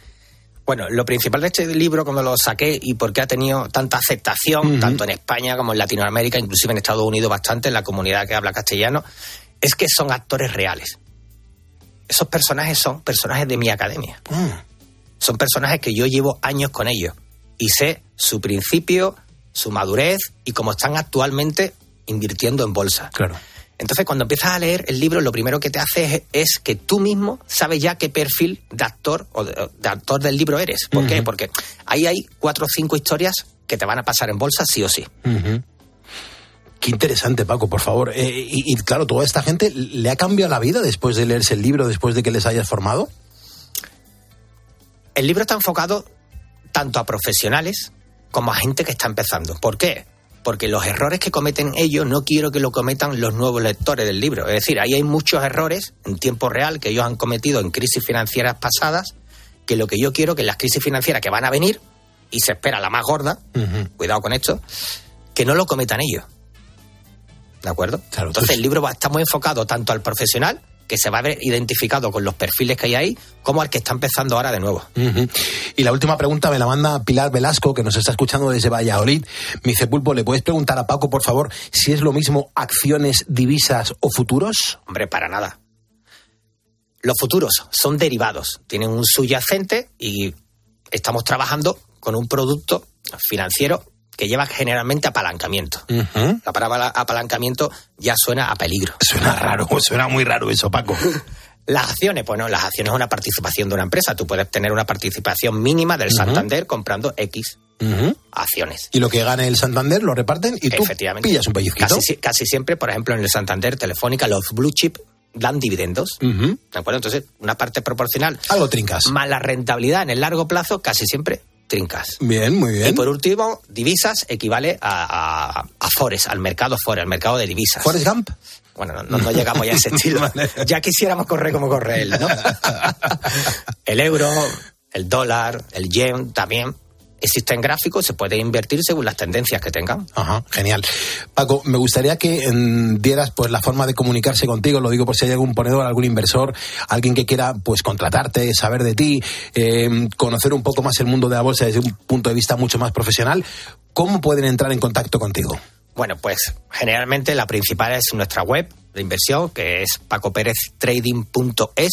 Bueno, lo principal de este libro, cuando lo saqué y por qué ha tenido tanta aceptación, tanto en España como en Latinoamérica, inclusive en Estados Unidos bastante, en la comunidad que habla castellano, es que son actores reales. Esos personajes son personajes de mi academia. Son personajes que yo llevo años con ellos y sé su principio, su madurez y cómo están actualmente invirtiendo en bolsa. Claro. Entonces, cuando empiezas a leer el libro, lo primero que te hace es, es que tú mismo sabes ya qué perfil de actor o de, de actor del libro eres. ¿Por qué? Porque ahí hay cuatro o cinco historias que te van a pasar en bolsa sí o sí. Qué interesante, Paco, por favor. Eh, y, y, claro, toda esta gente le ha cambiado la vida después de leerse el libro, después de que les hayas formado. El libro está enfocado tanto a profesionales como a gente que está empezando. ¿Por qué? Porque los errores que cometen ellos no quiero que lo cometan los nuevos lectores del libro. Es decir, ahí hay muchos errores en tiempo real que ellos han cometido en crisis financieras pasadas, que lo que yo quiero que en las crisis financieras que van a venir, y se espera la más gorda, cuidado con esto, que no lo cometan ellos. ¿De acuerdo? Entonces el libro va, está muy enfocado tanto al profesional, que se va a ver identificado con los perfiles que hay ahí, como al que está empezando ahora de nuevo. Y la última pregunta me la manda Pilar Velasco, que nos está escuchando desde Valladolid. Me dice, Pulpo, ¿le puedes preguntar a Paco, por favor, si es lo mismo acciones, divisas o futuros? Hombre, para nada. Los futuros son derivados, tienen un subyacente y estamos trabajando con un producto financiero que lleva generalmente apalancamiento. La palabra apalancamiento ya suena a peligro. Suena raro, suena muy raro eso, Paco. Las acciones, bueno, las acciones es una participación de una empresa. Tú puedes tener una participación mínima del. Santander comprando X acciones. Y lo que gane el Santander lo reparten y tú Efectivamente. pillas un pellizquito. Casi, si- casi siempre, por ejemplo, en el Santander Telefónica, los blue chip dan dividendos. ¿De acuerdo? Entonces, una parte proporcional. Algo trincas. Más la rentabilidad en el largo plazo, casi siempre trincas. Bien, muy bien. Y por último, divisas equivale a, a, a Forex, al mercado Forex, al mercado de divisas. ¿Forrest Gump? Bueno, no, no- no llegamos ya a ese estilo. Ya quisiéramos correr como corre él, ¿no? el euro, el dólar, el yen también existen gráficos, se puede invertir según las tendencias que tengan. Ajá, genial. Paco, me gustaría que em, dieras pues la forma de comunicarse contigo, lo digo por si hay algún ponedor, algún inversor, alguien que quiera pues contratarte, saber de ti, em, conocer un poco más el mundo de la bolsa desde un punto de vista mucho más profesional. ¿Cómo pueden entrar en contacto contigo? Bueno, pues generalmente la principal es nuestra web de inversión, que es pacopereztrading.es.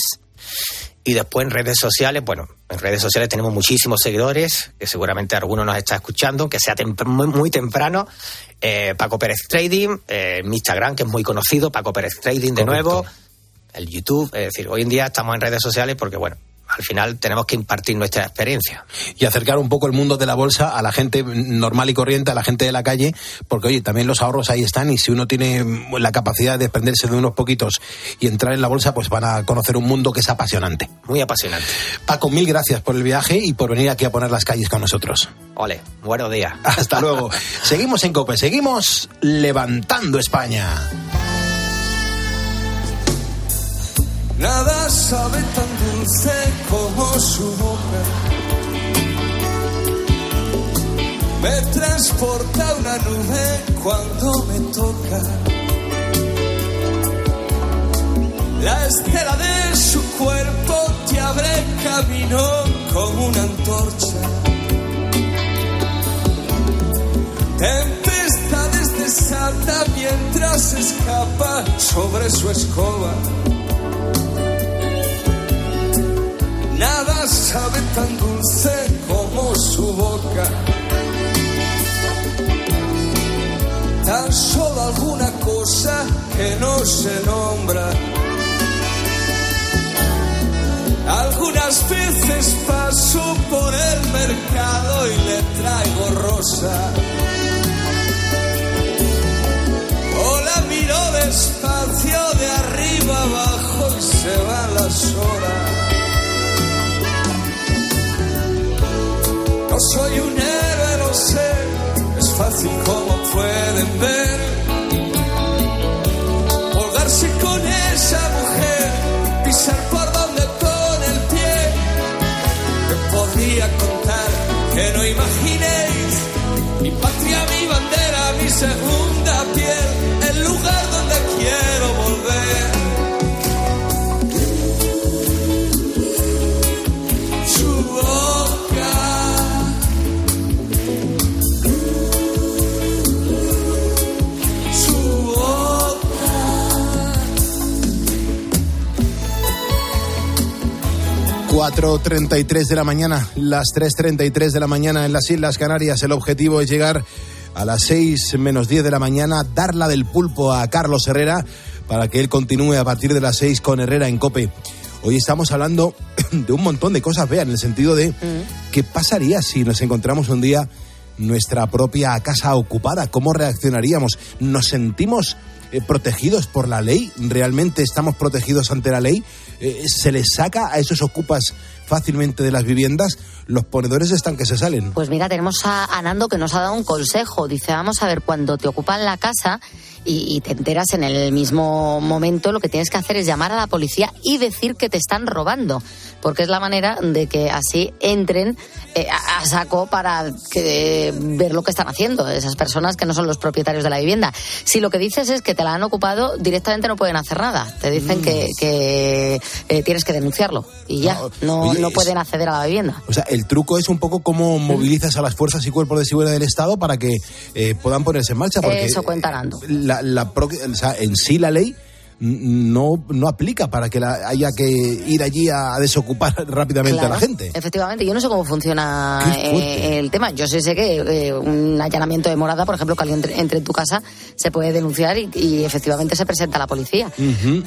Y después en redes sociales, bueno, en redes sociales tenemos muchísimos seguidores, que seguramente alguno nos está escuchando, que sea muy, muy temprano. Eh, Paco Pérez Trading, eh, mi Instagram, que es muy conocido, Paco Pérez Trading de Correcto. nuevo, el YouTube. Es decir, hoy en día estamos en redes sociales porque, bueno, al final tenemos que impartir nuestra experiencia. y acercar un poco el mundo de la bolsa a la gente normal y corriente, a la gente de la calle, porque oye, también los ahorros ahí están y si uno tiene la capacidad de desprenderse de unos poquitos y entrar en la bolsa, pues van a conocer un mundo que es apasionante. Muy apasionante. Paco, mil gracias por el viaje y por venir aquí a poner las calles con nosotros. Ole, buenos días. Hasta luego. seguimos en COPE, seguimos levantando España. Nada sabe tan dulce como su boca. Me transporta una nube cuando me toca. La estela de su cuerpo te abre camino como una antorcha. Tempestades desata mientras escapa sobre su escoba. Nada sabe tan dulce como su boca. Tan solo alguna cosa que no se nombra. Algunas veces paso por el mercado y le traigo rosa. O la miro despacio de arriba abajo y se van las horas. Soy un héroe, lo sé, es fácil como pueden ver. Colgarse con esa mujer, pisar por donde pone el pie. Te podría contar que no imaginéis mi patria, mi bandera, mi segunda 4.33 de la mañana, las 3.33 de la mañana en las Islas Canarias. El objetivo es llegar a las 6 menos 10 de la mañana, dar la del pulpo a Carlos Herrera para que él continúe a partir de las 6 con Herrera en Cope. Hoy estamos hablando de un montón de cosas, vean, en el sentido de qué pasaría si nos encontramos un día nuestra propia casa ocupada, cómo reaccionaríamos, nos sentimos eh, protegidos por la ley, realmente estamos protegidos ante la ley, Eh, se les saca a esos ocupas fácilmente de las viviendas, los ponedores están que se salen. Pues mira, tenemos a Anando que nos ha dado un consejo. Dice, vamos a ver, cuando te ocupan la casa y, y te enteras en el mismo momento, lo que tienes que hacer es llamar a la policía y decir que te están robando, porque es la manera de que así entren eh, a, a saco para que, ver lo que están haciendo esas personas que no son los propietarios de la vivienda. Si lo que dices es que te la han ocupado, directamente no pueden hacer nada. Te dicen que, que, eh, tienes que denunciarlo y ya, no, oye, no es- pueden acceder a la vivienda. O sea, el truco es un poco cómo movilizas a las fuerzas y cuerpos de seguridad del Estado para que eh, puedan ponerse en marcha. Porque Eso cuenta Nando. la, la pro- o sea, en sí la ley no, no aplica para que la- haya que ir allí a, desocupar rápidamente a la gente. Efectivamente, yo no sé cómo funciona eh, el tema. Yo sé que eh, un allanamiento de morada, por ejemplo, que alguien entre, entre en tu casa, se puede denunciar y, y efectivamente se presenta a la policía.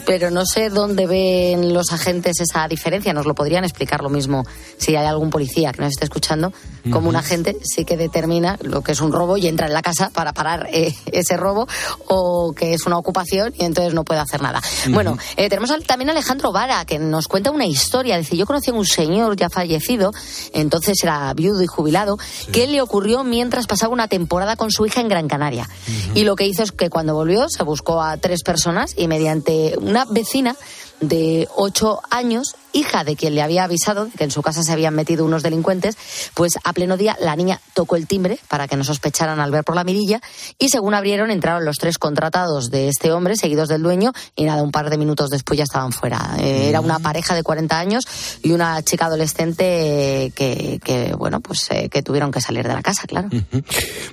Pero no sé dónde ven los agentes esa diferencia. Nos lo podrían explicar lo mismo si hay algún policía que nos esté escuchando. Como un agente sí que determina lo que es un robo y entra en la casa para parar eh, ese robo o que es una ocupación y entonces no puede hacer nada. Bueno, eh, tenemos al- también a Alejandro Vara, que nos cuenta una historia. Dice, yo conocí a un señor ya fallecido, entonces era viudo y jubilado, que le ocurrió mientras pasaba una temporada con su hija en Gran Canaria. Y lo que hizo es que cuando volvió se buscó a tres personas y mediante una vecina de 8 años, hija de quien le había avisado de que en su casa se habían metido unos delincuentes, pues a pleno día la niña tocó el timbre para que no sospecharan al ver por la mirilla y según abrieron entraron los tres contratados de este hombre, seguidos del dueño, y nada, un par de minutos después ya estaban fuera. Eh, era una pareja de 40 años y una chica adolescente que, que bueno, pues eh, que tuvieron que salir de la casa, claro.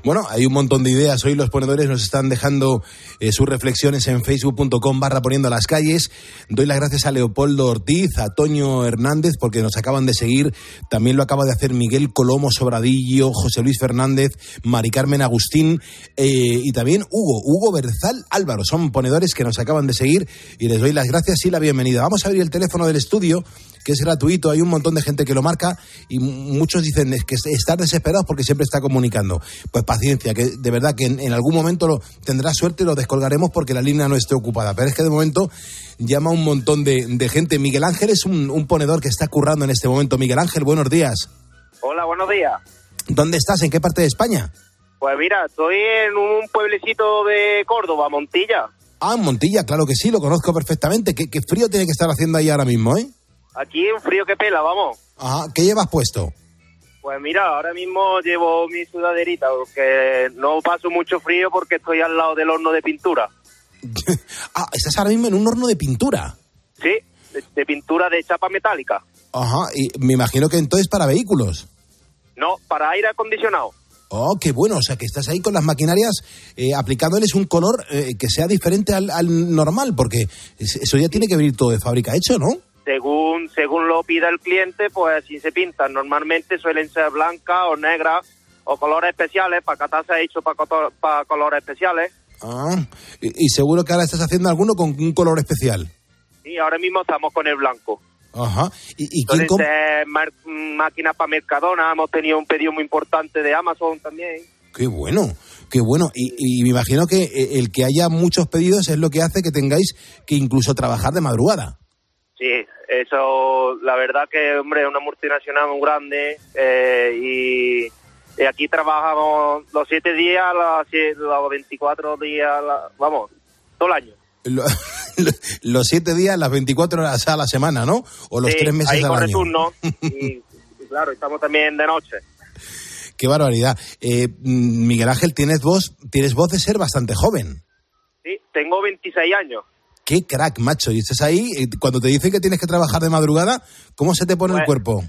Bueno, hay un montón de ideas. Hoy los ponedores nos están dejando eh, sus reflexiones en facebook.com barra poniendo las calles. Doy las gracias a Leopoldo Ortiz, a Toño Hernández, porque nos acaban de seguir. También lo acaba de hacer Miguel Colomo Sobradillo, José Luis Fernández, Mari Carmen Agustín eh, y también Hugo, Hugo Berzal Álvaro. Son ponedores que nos acaban de seguir y les doy las gracias y la bienvenida. Vamos a abrir el teléfono del estudio que es gratuito, hay un montón de gente que lo marca y muchos dicen que están desesperados porque siempre está comunicando. Pues paciencia, que de verdad que en, algún momento lo tendrá suerte y lo descolgaremos porque la línea no esté ocupada. Pero es que de momento llama un montón de, gente. Miguel Ángel es un, un, ponedor que está currando en este momento. Miguel Ángel, buenos días. Hola, buenos días. ¿Dónde estás? ¿En qué parte de España? Pues mira, estoy en un pueblecito de Córdoba, Montilla. Ah, Montilla, claro que sí, lo conozco perfectamente. ¿Qué, qué frío tiene que estar haciendo ahí ahora mismo, eh? Aquí un frío que pela, vamos. Ajá, ¿qué llevas puesto? Pues mira, ahora mismo llevo mi sudaderita, porque no paso mucho frío porque estoy al lado del horno de pintura. ah, estás ahora mismo en un horno de pintura. Sí, de, pintura de chapa metálica. Ajá, y me imagino que entonces para vehículos. No, para aire acondicionado. Oh, qué bueno, o sea que estás ahí con las maquinarias eh, aplicándoles un color eh, que sea diferente al, al normal, porque eso ya tiene que venir todo de fábrica hecho, ¿no? Según según lo pida el cliente, pues si se pintan. Normalmente suelen ser blancas o negras o colores especiales. Para Qatar se ha hecho para, para colores especiales. Ah, y, seguro que ahora estás haciendo alguno con un color especial. Sí, ahora mismo estamos con el blanco. Ajá. ¿Y, quién máquinas para Mercadona. Hemos tenido un pedido muy importante de Amazon también. Qué bueno, qué bueno. Y, y me imagino que eh, el que haya muchos pedidos es lo que hace que tengáis que incluso trabajar de madrugada. Sí, eso, la verdad que, hombre, es una multinacional muy grande eh, y, aquí trabajamos los siete días, los, 24 días, vamos, todo el año. los siete días, las 24 horas a la semana, ¿no? O los tres meses ahí al año. turno y, claro, estamos también de noche. Qué barbaridad. Eh, Miguel Ángel, tienes voz, tienes voz de ser bastante joven. Sí, tengo 26 años qué crack, macho. Y estás ahí, cuando te dicen que tienes que trabajar de madrugada, ¿cómo se te pone el Pues- cuerpo?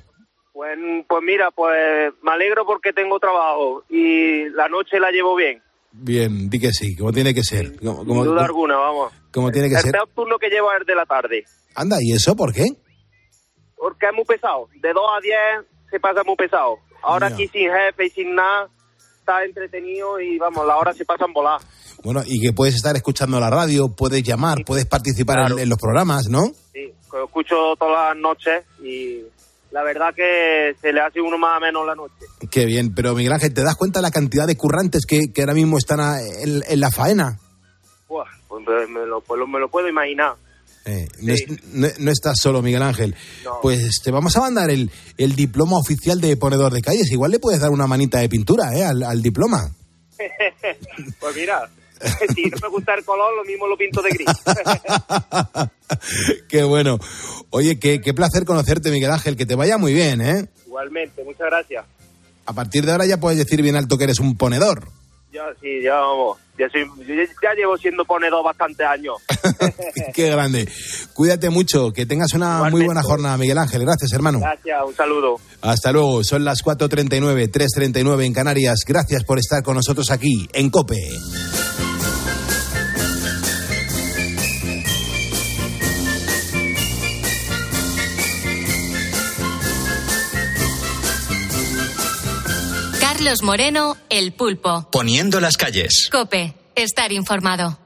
Pues, pues mira, pues me alegro porque tengo trabajo y la noche la llevo bien. Bien, di que sí, como tiene que ser. Como, Sin como- duda alguna, vamos. como tiene que el ser. peor turno que llevo es el de la tarde, Anda, ¿y eso por qué? porque es muy pesado. De 2 a 10 se pasa muy pesado. Ahora aquí sin jefe y sin nada, está entretenido y vamos, las horas se pasan volar. Bueno, y que puedes estar escuchando la radio, puedes llamar, puedes participar en, en los programas, ¿no? Sí, lo escucho todas las noches y la verdad que se le hace uno más o menos la noche. Qué bien, pero Miguel Ángel, ¿te das cuenta de la cantidad de currantes que, que ahora mismo están a- en, en la faena? Buah, pues me lo, pues lo- me lo puedo imaginar. Eh, no, es- no- no estás solo, Miguel Ángel. Pues te vamos a mandar el, el diploma oficial de ponedor de calles. Igual le puedes dar una manita de pintura ¿eh? al, al diploma. pues mira, si no me gusta el color, lo mismo lo pinto de gris. Qué bueno. Oye, qué, qué placer conocerte, Miguel Ángel. Que te vaya muy bien, ¿eh? Igualmente, muchas gracias. A partir de ahora ya puedes decir bien alto que eres un ponedor. Ya, sí, ya vamos. Ya, soy, yo ya- ya llevo siendo ponedor bastantes años. Qué grande. Cuídate mucho. Que tengas una muy buena jornada, Miguel Ángel. Gracias, hermano. Gracias, un saludo. Hasta luego. Son las 4.39, 3.39 en Canarias. Gracias por estar con nosotros aquí en COPE. Carlos Moreno, El Pulpo. Poniendo las calles. Cope, estar informado.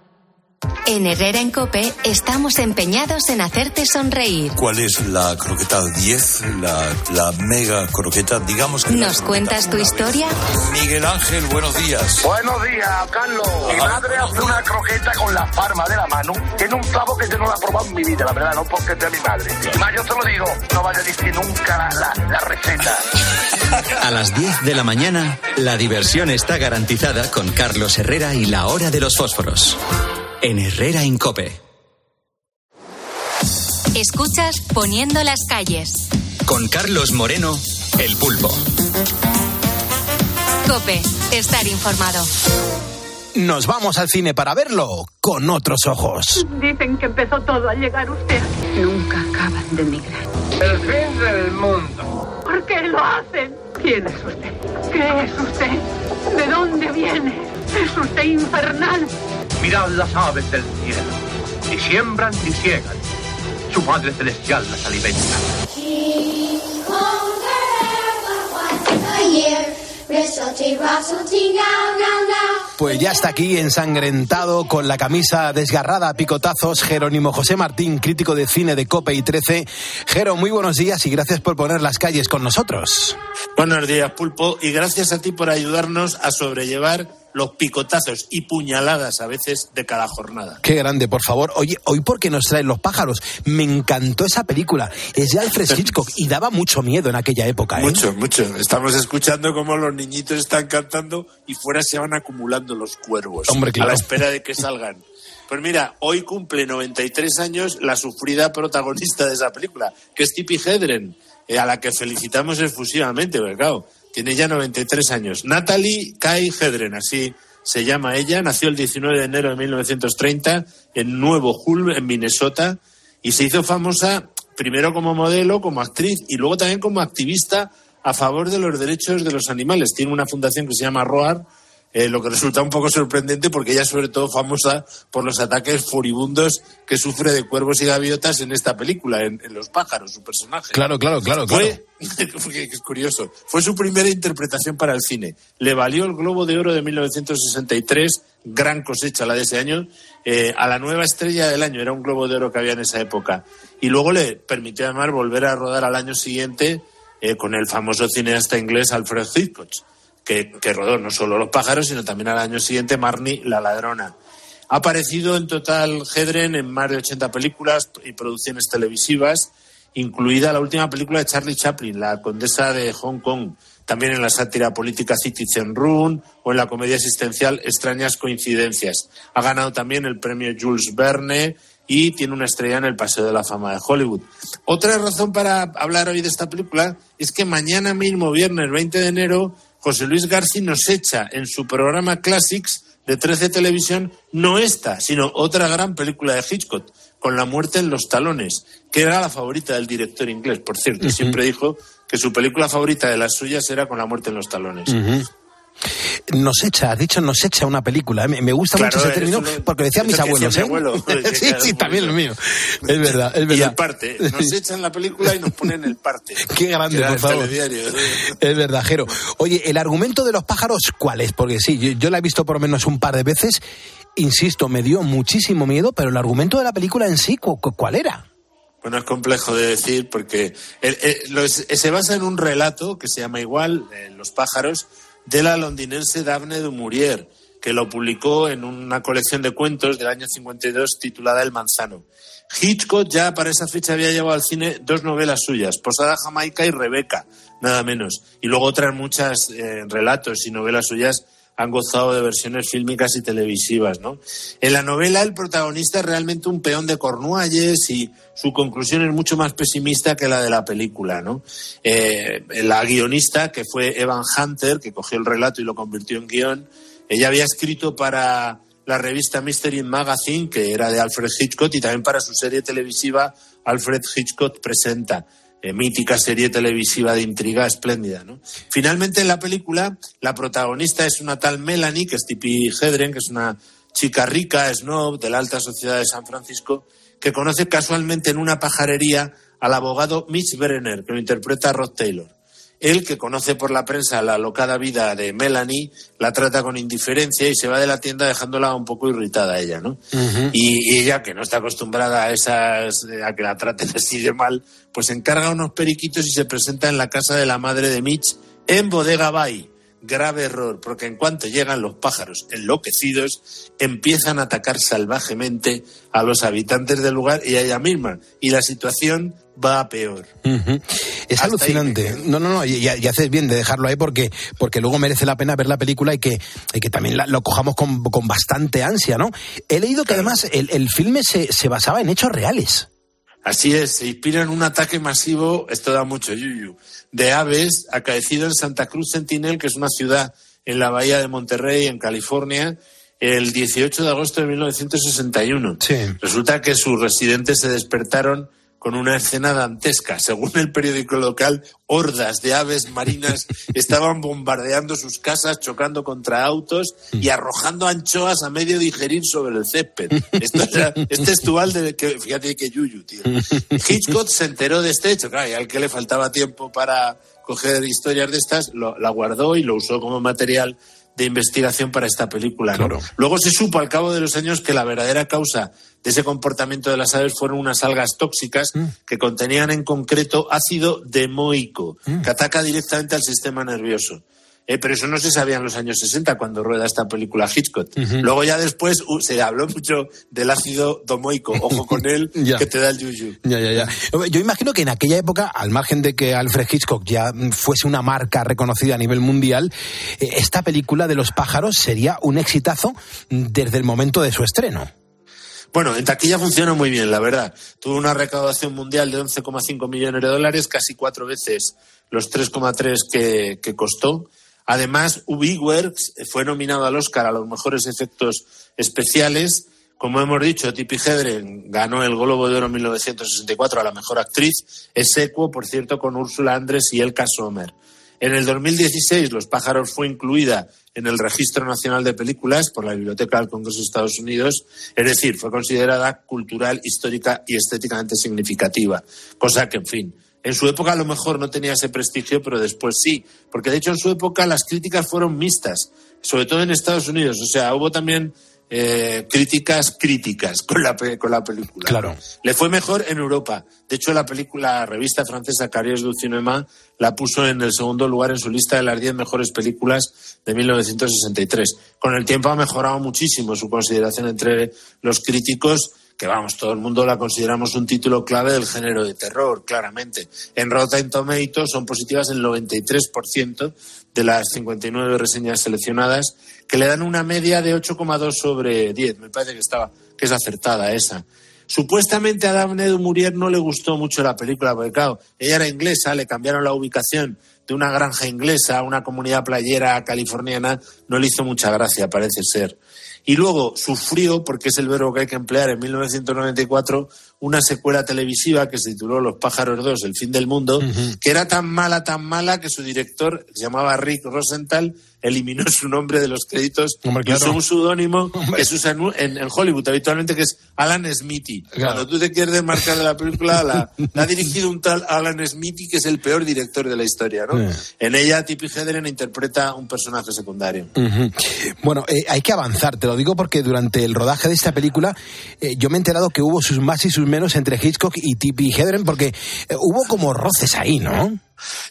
En Herrera en Cope estamos empeñados en hacerte sonreír. ¿Cuál es la croqueta 10? La, la mega croqueta, digamos que... ¿Nos cuentas tu historia? Miguel Ángel, buenos días. Buenos días, Carlos. Mi madre hace una croqueta con la palma de la mano. Tiene un clavo que yo no la he probado en mi vida, la verdad, no porque es de mi madre. Y más yo te lo digo, no vaya a decir nunca la, la- la receta. A las 10 de la mañana, la diversión está garantizada con Carlos Herrera y la hora de los fósforos. En Herrera Incope. Escuchas Poniendo las calles. Con Carlos Moreno, El Pulpo. Cope, estar informado. Nos vamos al cine para verlo con otros ojos. Dicen que empezó todo al llegar usted. Nunca acaban de emigrar. El fin del mundo. ¿Por qué lo hacen? ¿Quién es usted? ¿Qué es usted? ¿De dónde viene? ¿Es usted infernal? Mirad las aves del cielo. Ni siembran ni ciegan. Su Padre Celestial las alimenta. Pues ya está aquí ensangrentado con la camisa desgarrada a picotazos Jerónimo José Martín, crítico de cine de Cope y 13. Jero, muy buenos días y gracias por poner las calles con nosotros. Buenos días, Pulpo, y gracias a ti por ayudarnos a sobrellevar los picotazos y puñaladas a veces de cada jornada. Qué grande, por favor. Oye, hoy por qué nos traen los pájaros. Me encantó esa película. Es de Alfred Hitchcock y daba mucho miedo en aquella época. ¿eh? Mucho, mucho. Estamos escuchando cómo los niñitos están cantando y fuera se van acumulando los cuervos. Hombre, claro. A la espera de que salgan. Pues mira, hoy cumple 93 años la sufrida protagonista de esa película, que es Tippi Hedren, eh, a la que felicitamos efusivamente, ¿verdad? Claro, tiene ya 93 años. Natalie Kai Hedren, así se llama ella, nació el 19 de enero de 1930 en Nuevo Hull, en Minnesota, y se hizo famosa primero como modelo, como actriz y luego también como activista a favor de los derechos de los animales. Tiene una fundación que se llama ROAR, eh, lo que resulta un poco sorprendente porque ella es sobre todo famosa por los ataques furibundos que sufre de cuervos y gaviotas en esta película, en, en Los pájaros, su personaje. Claro, claro, claro, claro. Fue, porque es curioso, fue su primera interpretación para el cine. Le valió el Globo de Oro de 1963, gran cosecha la de ese año, eh, a la nueva estrella del año, era un Globo de Oro que había en esa época. Y luego le permitió además volver a rodar al año siguiente eh, con el famoso cineasta inglés Alfred Hitchcock, que, rodó no solo Los pájaros, sino también al año siguiente Marnie, la ladrona. Ha aparecido en total Hedren en más de 80 películas y producciones televisivas, incluida la última película de Charlie Chaplin, La Condesa de Hong Kong, también en la sátira política Citizen Run o en la comedia asistencial Extrañas Coincidencias. Ha ganado también el premio Jules Verne y tiene una estrella en el Paseo de la Fama de Hollywood. Otra razón para hablar hoy de esta película es que mañana mismo, viernes 20 de enero, José Luis García nos echa en su programa Classics de 13 Televisión no esta, sino otra gran película de Hitchcock, con la muerte en los talones, que era la favorita del director inglés, por cierto. Siempre dijo que su película favorita de las suyas era con la muerte en los talones. Nos echa, has dicho nos echa una película. ¿eh? Me, me gusta Claro, mucho ese término lo- porque lo decían mis abuelos. ¿eh? mi abuelo, que sí, sí, también el mío. Es verdad, es Y verdad. el parte, nos echan la película y nos ponen el parte. Qué grande, por favor. Es verdad, Jero. Oye, el argumento de los pájaros, ¿cuál es? Porque sí, yo, yo la he visto por lo menos un par de veces. Insisto, me dio muchísimo miedo, pero el argumento de la película en sí, ¿cu- cu- ¿cuál era? Bueno, es complejo de decir porque el- el- se basa en un relato que se llama igual, eh, Los pájaros, de la londinense Daphne du Maurier, que lo publicó en una colección de cuentos del año 52 titulada El manzano. Hitchcock ya para esa fecha había llevado al cine dos novelas suyas, Posada Jamaica y Rebeca, nada menos. Y luego otras muchas eh, relatos y novelas suyas han gozado de versiones fílmicas y televisivas, ¿no? En la novela el protagonista es realmente un peón de Cornualles y su conclusión es mucho más pesimista que la de la película, ¿no? Eh, la guionista, que fue Evan Hunter, que cogió el relato y lo convirtió en guion, ella había escrito para la revista Mystery Magazine, que era de Alfred Hitchcock, y también para su serie televisiva Alfred Hitchcock Presenta, eh, mítica serie televisiva de intriga espléndida. ¿no? Finalmente, en la película, la protagonista es una tal Melanie, que es Tippi Hedren, que es una chica rica, snob, de la alta sociedad de San Francisco, que conoce casualmente en una pajarería al abogado Mitch Brenner, que lo interpreta Rod Taylor. Él, que conoce por la prensa la locada vida de Melanie, la trata con indiferencia y se va de la tienda dejándola un poco irritada a ella, ¿no? Y, y ella, que no está acostumbrada a esas, a que la traten así de mal, pues encarga unos periquitos y se presenta en la casa de la madre de Mitch en Bodega Bay. Grave error, porque en cuanto llegan los pájaros enloquecidos, empiezan a atacar salvajemente a los habitantes del lugar y a ella misma. Y la situación va a peor. Es alucinante. No, no, no, y, y- y haces bien de dejarlo ahí porque, porque luego merece la pena ver la película y que, y que también la- lo cojamos con, con bastante ansia, ¿no? He leído que además el, el filme se, se basaba en hechos reales. Así es, se inspira en un ataque masivo, esto da mucho yuyu, de aves acaecido en Santa Cruz Sentinel, que es una ciudad en la bahía de Monterrey, en California, el 18 de agosto de 1961. Resulta que sus residentes se despertaron con una escena dantesca. Según el periódico local, hordas de aves marinas estaban bombardeando sus casas, chocando contra autos y arrojando anchoas a medio digerir sobre el césped. Esto era, es textual de que, fíjate que yuyu, tío. Hitchcock se enteró de este hecho, claro, y al que le faltaba tiempo para coger historias de estas, lo, la guardó y lo usó como material de investigación para esta película. ¿no? Luego se supo al cabo de los años que la verdadera causa de ese comportamiento de las aves fueron unas algas tóxicas que contenían en concreto ácido demoico, que ataca directamente al sistema nervioso. Eh, pero eso no se sabía en los años 60 cuando rueda esta película Hitchcock. Luego ya después uh, se habló mucho del ácido domoico, ojo con él, que te da el yuyu. Ya, ya, ya. Yo imagino que en aquella época, al margen de que Alfred Hitchcock ya fuese una marca reconocida a nivel mundial, eh, esta película de los pájaros sería un exitazo desde el momento de su estreno. Bueno, en taquilla funciona muy bien, la verdad. Tuvo una recaudación mundial de 11,5 millones de dólares, casi cuatro veces los 3,3 que, que costó. Además, Ubiworks fue nominado al Oscar a los mejores efectos especiales. Como hemos dicho, Tippi Hedren ganó el Globo de Oro en 1964 a la mejor actriz. Es equo, por cierto, con Úrsula Andrés y Elka Sommer. En el 2016, Los pájaros fue incluida en el Registro Nacional de Películas por la Biblioteca del Congreso de Estados Unidos, es decir, fue considerada cultural, histórica y estéticamente significativa, cosa que, en fin, en su época a lo mejor no tenía ese prestigio, pero después sí, porque de hecho en su época las críticas fueron mixtas, sobre todo en Estados Unidos. O sea, hubo también eh, críticas críticas con la, con la película. Claro. Le fue mejor en Europa. De hecho, la película, la revista francesa Carriers du Cinéma la puso en el segundo lugar en su lista de las 10 mejores películas de 1963. Con el tiempo ha mejorado muchísimo su consideración entre los críticos que vamos, todo el mundo la consideramos un título clave del género de terror, claramente. En Rotten Tomatoes son positivas el 93% de las 59 reseñas seleccionadas, que le dan una media de 8,2 sobre 10. Me parece que estaba, que es acertada esa. Supuestamente a Daphne du Maurier no le gustó mucho la película, porque claro, ella era inglesa, le cambiaron la ubicación de una granja inglesa a una comunidad playera californiana, no le hizo mucha gracia, parece ser. Y luego sufrió, porque es el verbo que hay que emplear en 1994, una secuela televisiva que se tituló Los pájaros 2, El fin del mundo, que era tan mala, tan mala que su director, que se llamaba Rick Rosenthal, eliminó su nombre de los créditos y usó un pseudónimo que se usa en, en, Hollywood habitualmente, que es Alan Smithy. Cuando tú te quieres desmarcar de la película, la, la, ha dirigido un tal Alan Smithy, que es el peor director de la historia. ¿no? En ella, Tippi Hedren interpreta un personaje secundario. Uh -huh. Bueno, eh, hay que avanzar, te lo digo porque durante el rodaje de esta película eh, yo me he enterado que hubo sus más y sus menos entre Hitchcock y Tippi Hedren, porque eh, hubo como roces ahí, ¿no?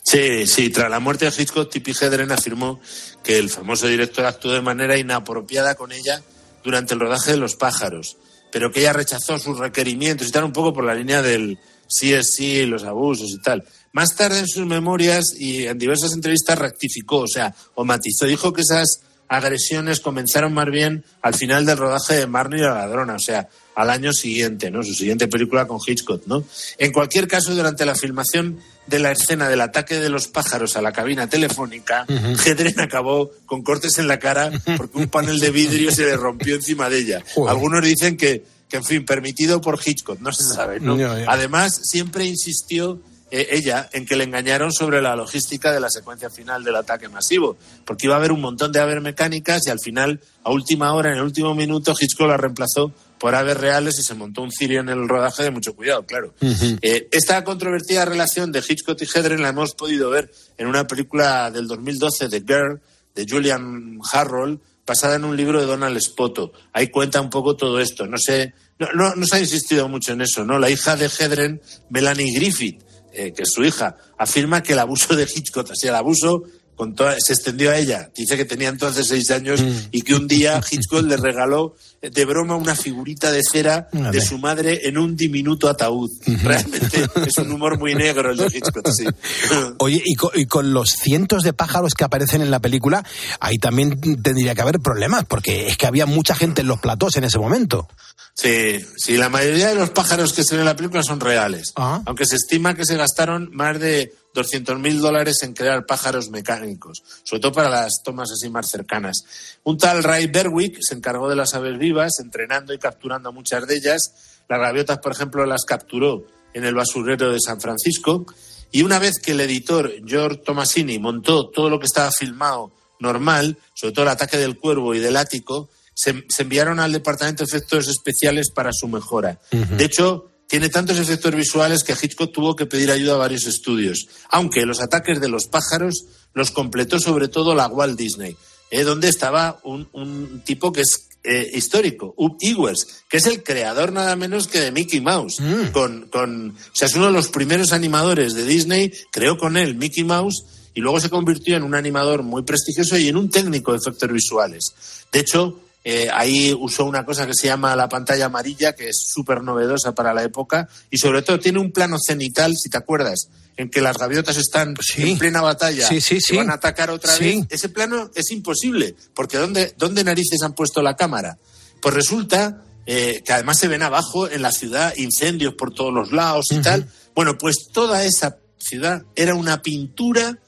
Sí, sí, tras la muerte de Hitchcock, Tippi Hedren afirmó que el famoso director actuó de manera inapropiada con ella durante el rodaje de Los pájaros, pero que ella rechazó sus requerimientos y tal, un poco por la línea del sí es sí, los abusos y tal. Más tarde en sus memorias y en diversas entrevistas rectificó, o sea, o matizó, dijo que esas agresiones comenzaron más bien al final del rodaje de Marnie y la ladrona, o sea, al año siguiente, ¿no? Su siguiente película con Hitchcock, ¿no? En cualquier caso, durante la filmación de la escena del ataque de los pájaros a la cabina telefónica, uh -huh. Hedren acabó con cortes en la cara porque un panel de vidrio se le rompió encima de ella. Joder. Algunos dicen que, que, en fin, permitido por Hitchcock, no se sabe, ¿no? Yeah, yeah. Además, siempre insistió eh, ella en que le engañaron sobre la logística de la secuencia final del ataque masivo, porque iba a haber un montón de aves mecánicas y al final, a última hora, en el último minuto, Hitchcock la reemplazó por aves reales y se montó un cirio en el rodaje de mucho cuidado, claro. Uh -huh. eh, esta controvertida relación de Hitchcock y Hedren la hemos podido ver en una película del 2012 de Girl, de Julian Harrold, basada en un libro de Donald Spoto. Ahí cuenta un poco todo esto. No sé, no, no, no se ha insistido mucho en eso, ¿no? La hija de Hedren, Melanie Griffith, eh, que es su hija, afirma que el abuso de Hitchcock, o sea, el abuso con toda, se extendió a ella. Dice que tenía entonces seis años y que un día Hitchcock le regaló de broma una figurita de cera de su madre en un diminuto ataúd. Realmente es un humor muy negro el de Hitchcock, sí. Oye, y con, y con los cientos de pájaros que aparecen en la película, ahí también tendría que haber problemas, porque es que había mucha gente en los platós en ese momento. Sí, sí, la mayoría de los pájaros que se ven en la película son reales. Ah. Aunque se estima que se gastaron más de 200 mil dólares en crear pájaros mecánicos, sobre todo para las tomas así más cercanas. Un tal Ray Berwick se encargó de las aves vivas, entrenando y capturando muchas de ellas. Las gaviotas, por ejemplo, las capturó en el basurero de San Francisco. Y una vez que el editor George Tomasini montó todo lo que estaba filmado normal, sobre todo el ataque del cuervo y del ático, se, se enviaron al departamento de efectos especiales para su mejora. De hecho, tiene tantos efectos visuales que Hitchcock tuvo que pedir ayuda a varios estudios, aunque los ataques de los pájaros los completó sobre todo la Walt Disney, eh, donde estaba un, un tipo que es eh, histórico, Ub Iwers, que es el creador nada menos que de Mickey Mouse. Con, con, o sea, es uno de los primeros animadores de Disney, creó con él Mickey Mouse y luego se convirtió en un animador muy prestigioso y en un técnico de efectos visuales. De hecho, eh, ahí usó una cosa que se llama la pantalla amarilla, que es súper novedosa para la época, y sobre todo tiene un plano cenital, si te acuerdas, en que las gaviotas están en plena batalla Sí, van a atacar otra vez. Ese plano es imposible, porque ¿dónde, ¿dónde narices han puesto la cámara? Pues resulta eh, que además se ven abajo en la ciudad incendios por todos los lados y tal. Bueno, pues toda esa ciudad era una pintura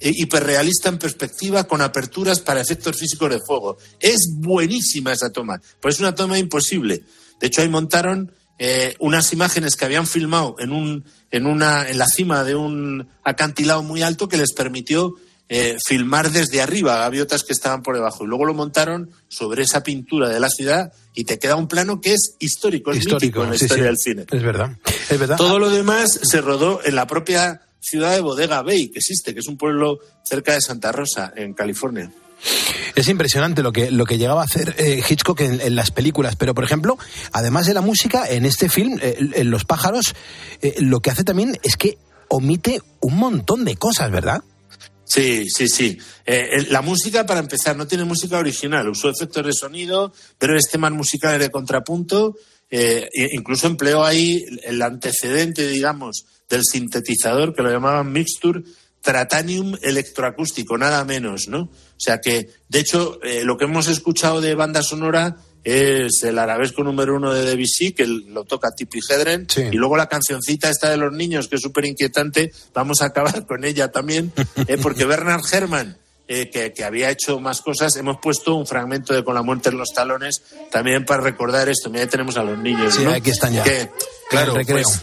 hiperrealista en perspectiva con aperturas para efectos físicos de fuego. Es buenísima esa toma, pero es una toma imposible. De hecho, ahí montaron eh, unas imágenes que habían filmado en, un, en, una, en la cima de un acantilado muy alto que les permitió eh, filmar desde arriba gaviotas que estaban por debajo. Y luego lo montaron sobre esa pintura de la ciudad y te queda un plano que es histórico, es mítico en la sí, historia sí. del cine. Es verdad, es verdad. Todo lo demás se rodó en la propia ciudad de Bodega Bay, que existe, que es un pueblo cerca de Santa Rosa, en California. Es impresionante lo que, lo que llegaba a hacer eh, Hitchcock en, en las películas. Pero, por ejemplo, además de la música, en este film, eh, en Los pájaros, eh, lo que hace también es que omite un montón de cosas, ¿verdad? Sí, sí, sí. Eh, la música, para empezar, no tiene música original. Usó efectos de sonido, breves temas musicales de contrapunto. Eh, incluso empleó ahí el antecedente, digamos, del sintetizador, que lo llamaban Mixture Tratanium electroacústico, nada menos, ¿no? O sea que, de hecho, eh, lo que hemos escuchado de banda sonora es el arabesco número uno de Debussy, que lo toca Tippi Hedren, y luego la cancioncita esta de los niños, que es súper inquietante, vamos a acabar con ella también, eh, porque Bernard Herrmann, eh, que, que había hecho más cosas, hemos puesto un fragmento de Con la muerte en los talones, también para recordar esto, mira, ahí tenemos a los niños, Sí, ¿no? aquí están ya. Que, claro, pues,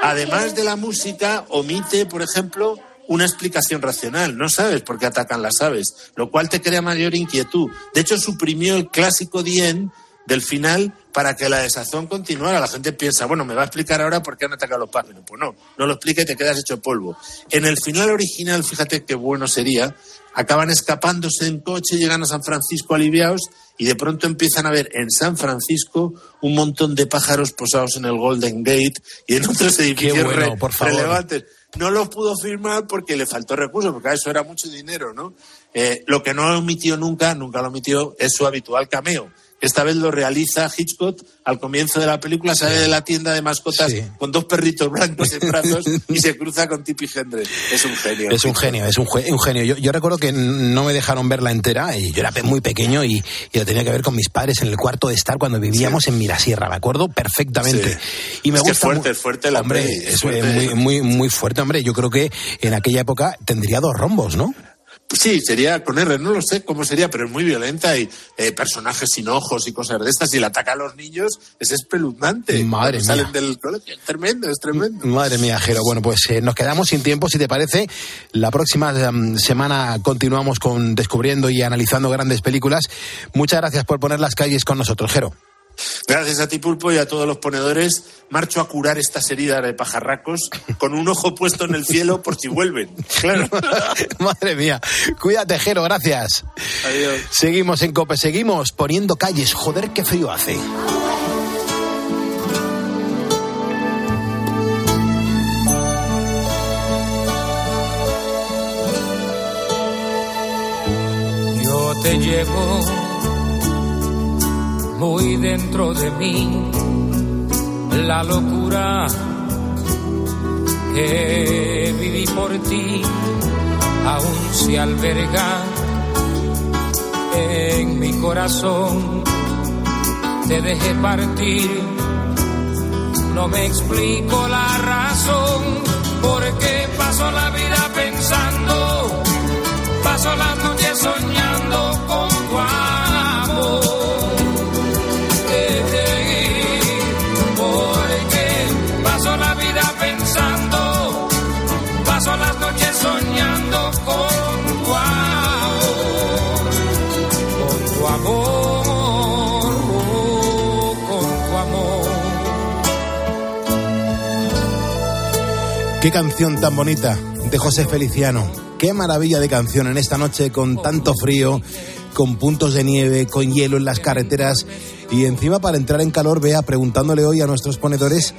además de la música, omite, por ejemplo, una explicación racional. No sabes por qué atacan las aves, lo cual te crea mayor inquietud. De hecho, suprimió el clásico dien del final para que la desazón continuara. La gente piensa, bueno, me va a explicar ahora por qué han atacado los pájaros. Pues no, no lo explica y te quedas hecho polvo. En el final original, fíjate qué bueno sería, acaban escapándose en coche, llegan a San Francisco aliviados y de pronto empiezan a ver en San Francisco un montón de pájaros posados en el Golden Gate y en otros edificios bueno, re- por favor. relevantes. No los pudo firmar porque le faltó recursos, porque eso era mucho dinero, ¿no? Eh, lo que no omitió nunca, nunca lo omitió, es su habitual cameo. Esta vez lo realiza Hitchcock al comienzo de la película, sale de la tienda de mascotas con dos perritos blancos en brazos y se cruza con Tippi Hendren. Es un genio. Es un genio, es un, genio. Yo, yo recuerdo que no me dejaron verla entera y yo era muy pequeño y, y la tenía que ver con mis padres en el cuarto de estar cuando vivíamos en Mirasierra, me acuerdo perfectamente. Y me es gusta fuerte, mu- es fuerte la Hombre, es fuerte. muy, muy, muy fuerte, hombre. Yo creo que en aquella época tendría dos rombos, ¿no? Sí, sería con R, no lo sé cómo sería, pero es muy violenta y eh, personajes sin ojos y cosas de estas. Y el ataque a los niños es espeluznante. Madre mía. Salen del colegio, es tremendo, es tremendo. Madre mía, Jero. Bueno, pues eh, nos quedamos sin tiempo, si te parece. La próxima em, semana continuamos con descubriendo y analizando grandes películas. Muchas gracias por poner las calles con nosotros, Jero. Gracias a ti, Pulpo, y a todos los ponedores. Marcho a curar estas heridas de pajarracos con un ojo puesto en el cielo por si vuelven. Claro. Madre mía. Cuídate, Jero, gracias. Adiós. Seguimos en Cope, seguimos poniendo calles. Joder, qué frío hace. te llevo muy dentro de mí. La locura que viví por ti aún se alberga en mi corazón. Te dejé partir no me explico la razón por qué paso la vida pensando. Paso las noches Qué canción tan bonita de José Feliciano. Qué maravilla de canción en esta noche con tanto frío, con puntos de nieve, con hielo en las carreteras y encima para entrar en calor, vea preguntándole hoy a nuestros ponedores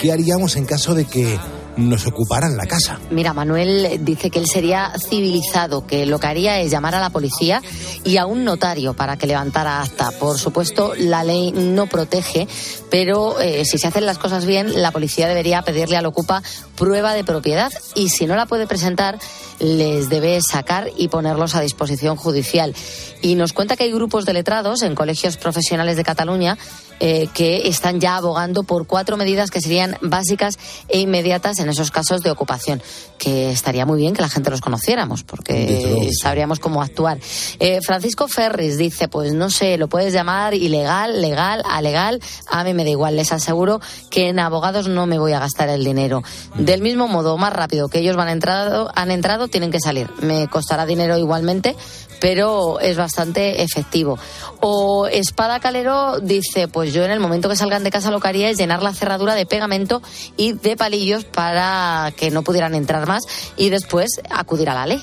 qué haríamos en caso de que nos ocuparan la casa. Mira, Manuel dice que él sería civilizado, que lo que haría es llamar a la policía y a un notario para que levantara acta. Por supuesto, la ley no protege, pero eh, si se hacen las cosas bien, la policía debería pedirle al ocupa prueba de propiedad y si no la puede presentar, les debe sacar y ponerlos a disposición judicial. Y nos cuenta que hay grupos de letrados en colegios profesionales de Cataluña eh, que están ya abogando por cuatro medidas que serían básicas e inmediatas en esos casos de ocupación, que estaría muy bien que la gente los conociéramos, porque sabríamos cómo actuar. Eh, Francisco Ferris dice, pues no sé, lo puedes llamar ilegal, legal, alegal, a mí me da igual, les aseguro que en abogados no me voy a gastar el dinero. Del mismo modo, más rápido que ellos van entrado, han entrado, tienen que salir. Me costará dinero igualmente, pero es bastante efectivo. O Espada Calero dice, pues yo en el momento que salgan de casa lo que haría es llenar la cerradura de pegamento y de palillos para que no pudieran entrar más y después acudir a la ley.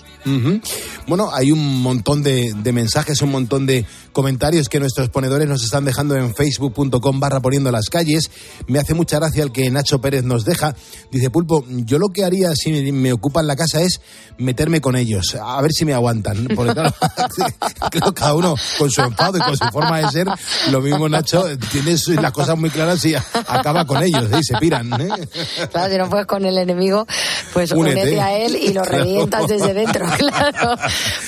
Bueno, hay un montón de, mensajes, un montón de comentarios que nuestros ponedores nos están dejando en facebook.com barra poniendo las calles. Me hace mucha gracia el que Nacho Pérez nos deja. Dice, Pulpo, yo lo que haría si me- ocupan la casa es meterme con ellos, a ver si me aguantan. Porque claro, creo cada uno con su enfado y con su forma de ser. Lo mismo, Nacho, tienes las cosas muy claras y acaba con ellos ¿eh? y se piran. ¿eh? Claro, si no puedes con el enemigo, pues Únete. únete a él y lo Claro. revientas desde dentro, claro.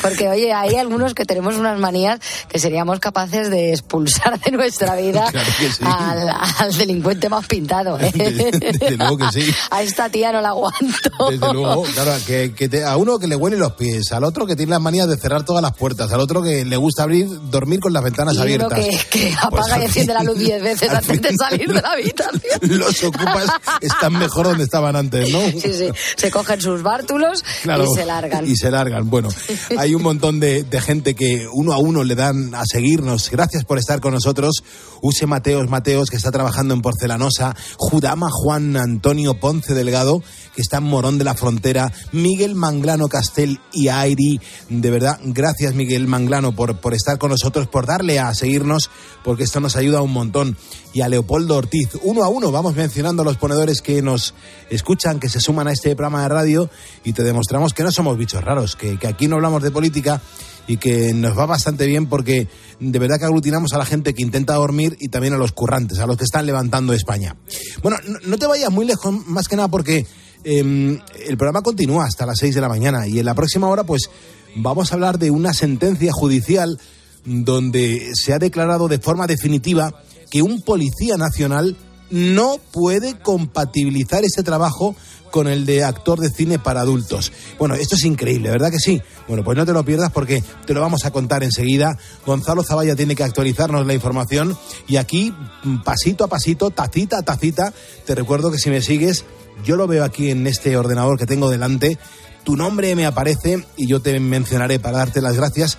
Porque, oye, hay algunos que tenemos unas manías que seríamos capaces de expulsar de nuestra vida Claro sí. al, al delincuente más pintado. ¿eh? Desde luego que sí. A esta tía no la aguanto. Desde luego, claro, que, que te- a uno que le huelen los pies, al otro que tiene las manías de cerrar todas las puertas, al otro que le gusta abrir, dormir con las ventanas Y uno abiertas. que, que apaga Pues al y enciende la luz diez veces antes de salir de la habitación. Los ocupas están mejor donde estaban antes, ¿no? Sí, sí. Se cogen sus bártulos Claro, y se largan. Y se largan. Bueno, hay un montón de, de gente que uno a uno le dan a seguirnos. Gracias por estar con nosotros. Use Mateos Mateos, que está trabajando en Porcelanosa. Judama Juan Antonio Ponce Delgado, que está en Morón de la Frontera. Miguel Manglano Castel y Airi. De verdad, gracias Miguel Manglano por, por estar con nosotros, por darle a seguirnos, porque esto nos ayuda un montón. Y a Leopoldo Ortiz, uno a uno, vamos mencionando a los ponedores que nos escuchan, que se suman a este programa de radio y te demostramos que no somos bichos raros, que, que aquí no hablamos de política y que nos va bastante bien porque de verdad que aglutinamos a la gente que intenta dormir y también a los currantes, a los que están levantando España. Bueno, no, te vayas muy lejos, más que nada porque eh, el programa continúa hasta las 6 de la mañana y en la próxima hora pues vamos a hablar de una sentencia judicial donde se ha declarado de forma definitiva que un policía nacional no puede compatibilizar ese trabajo con el de actor de cine para adultos. Bueno, esto es increíble, ¿verdad que sí? Bueno, pues no te lo pierdas porque te lo vamos a contar enseguida. Gonzalo Zavalla tiene que actualizarnos la información y aquí, mm, pasito a pasito, tacita a tacita, te recuerdo que si me sigues, yo lo veo aquí en este ordenador que tengo delante, tu nombre me aparece y yo te mencionaré para darte las gracias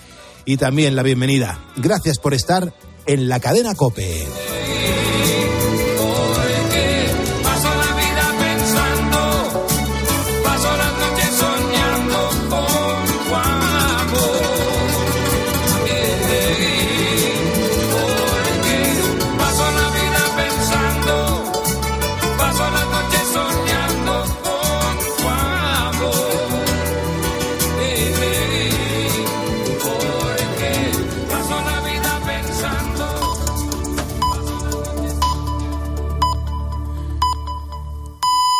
y también la bienvenida. Gracias por estar en la cadena Cope.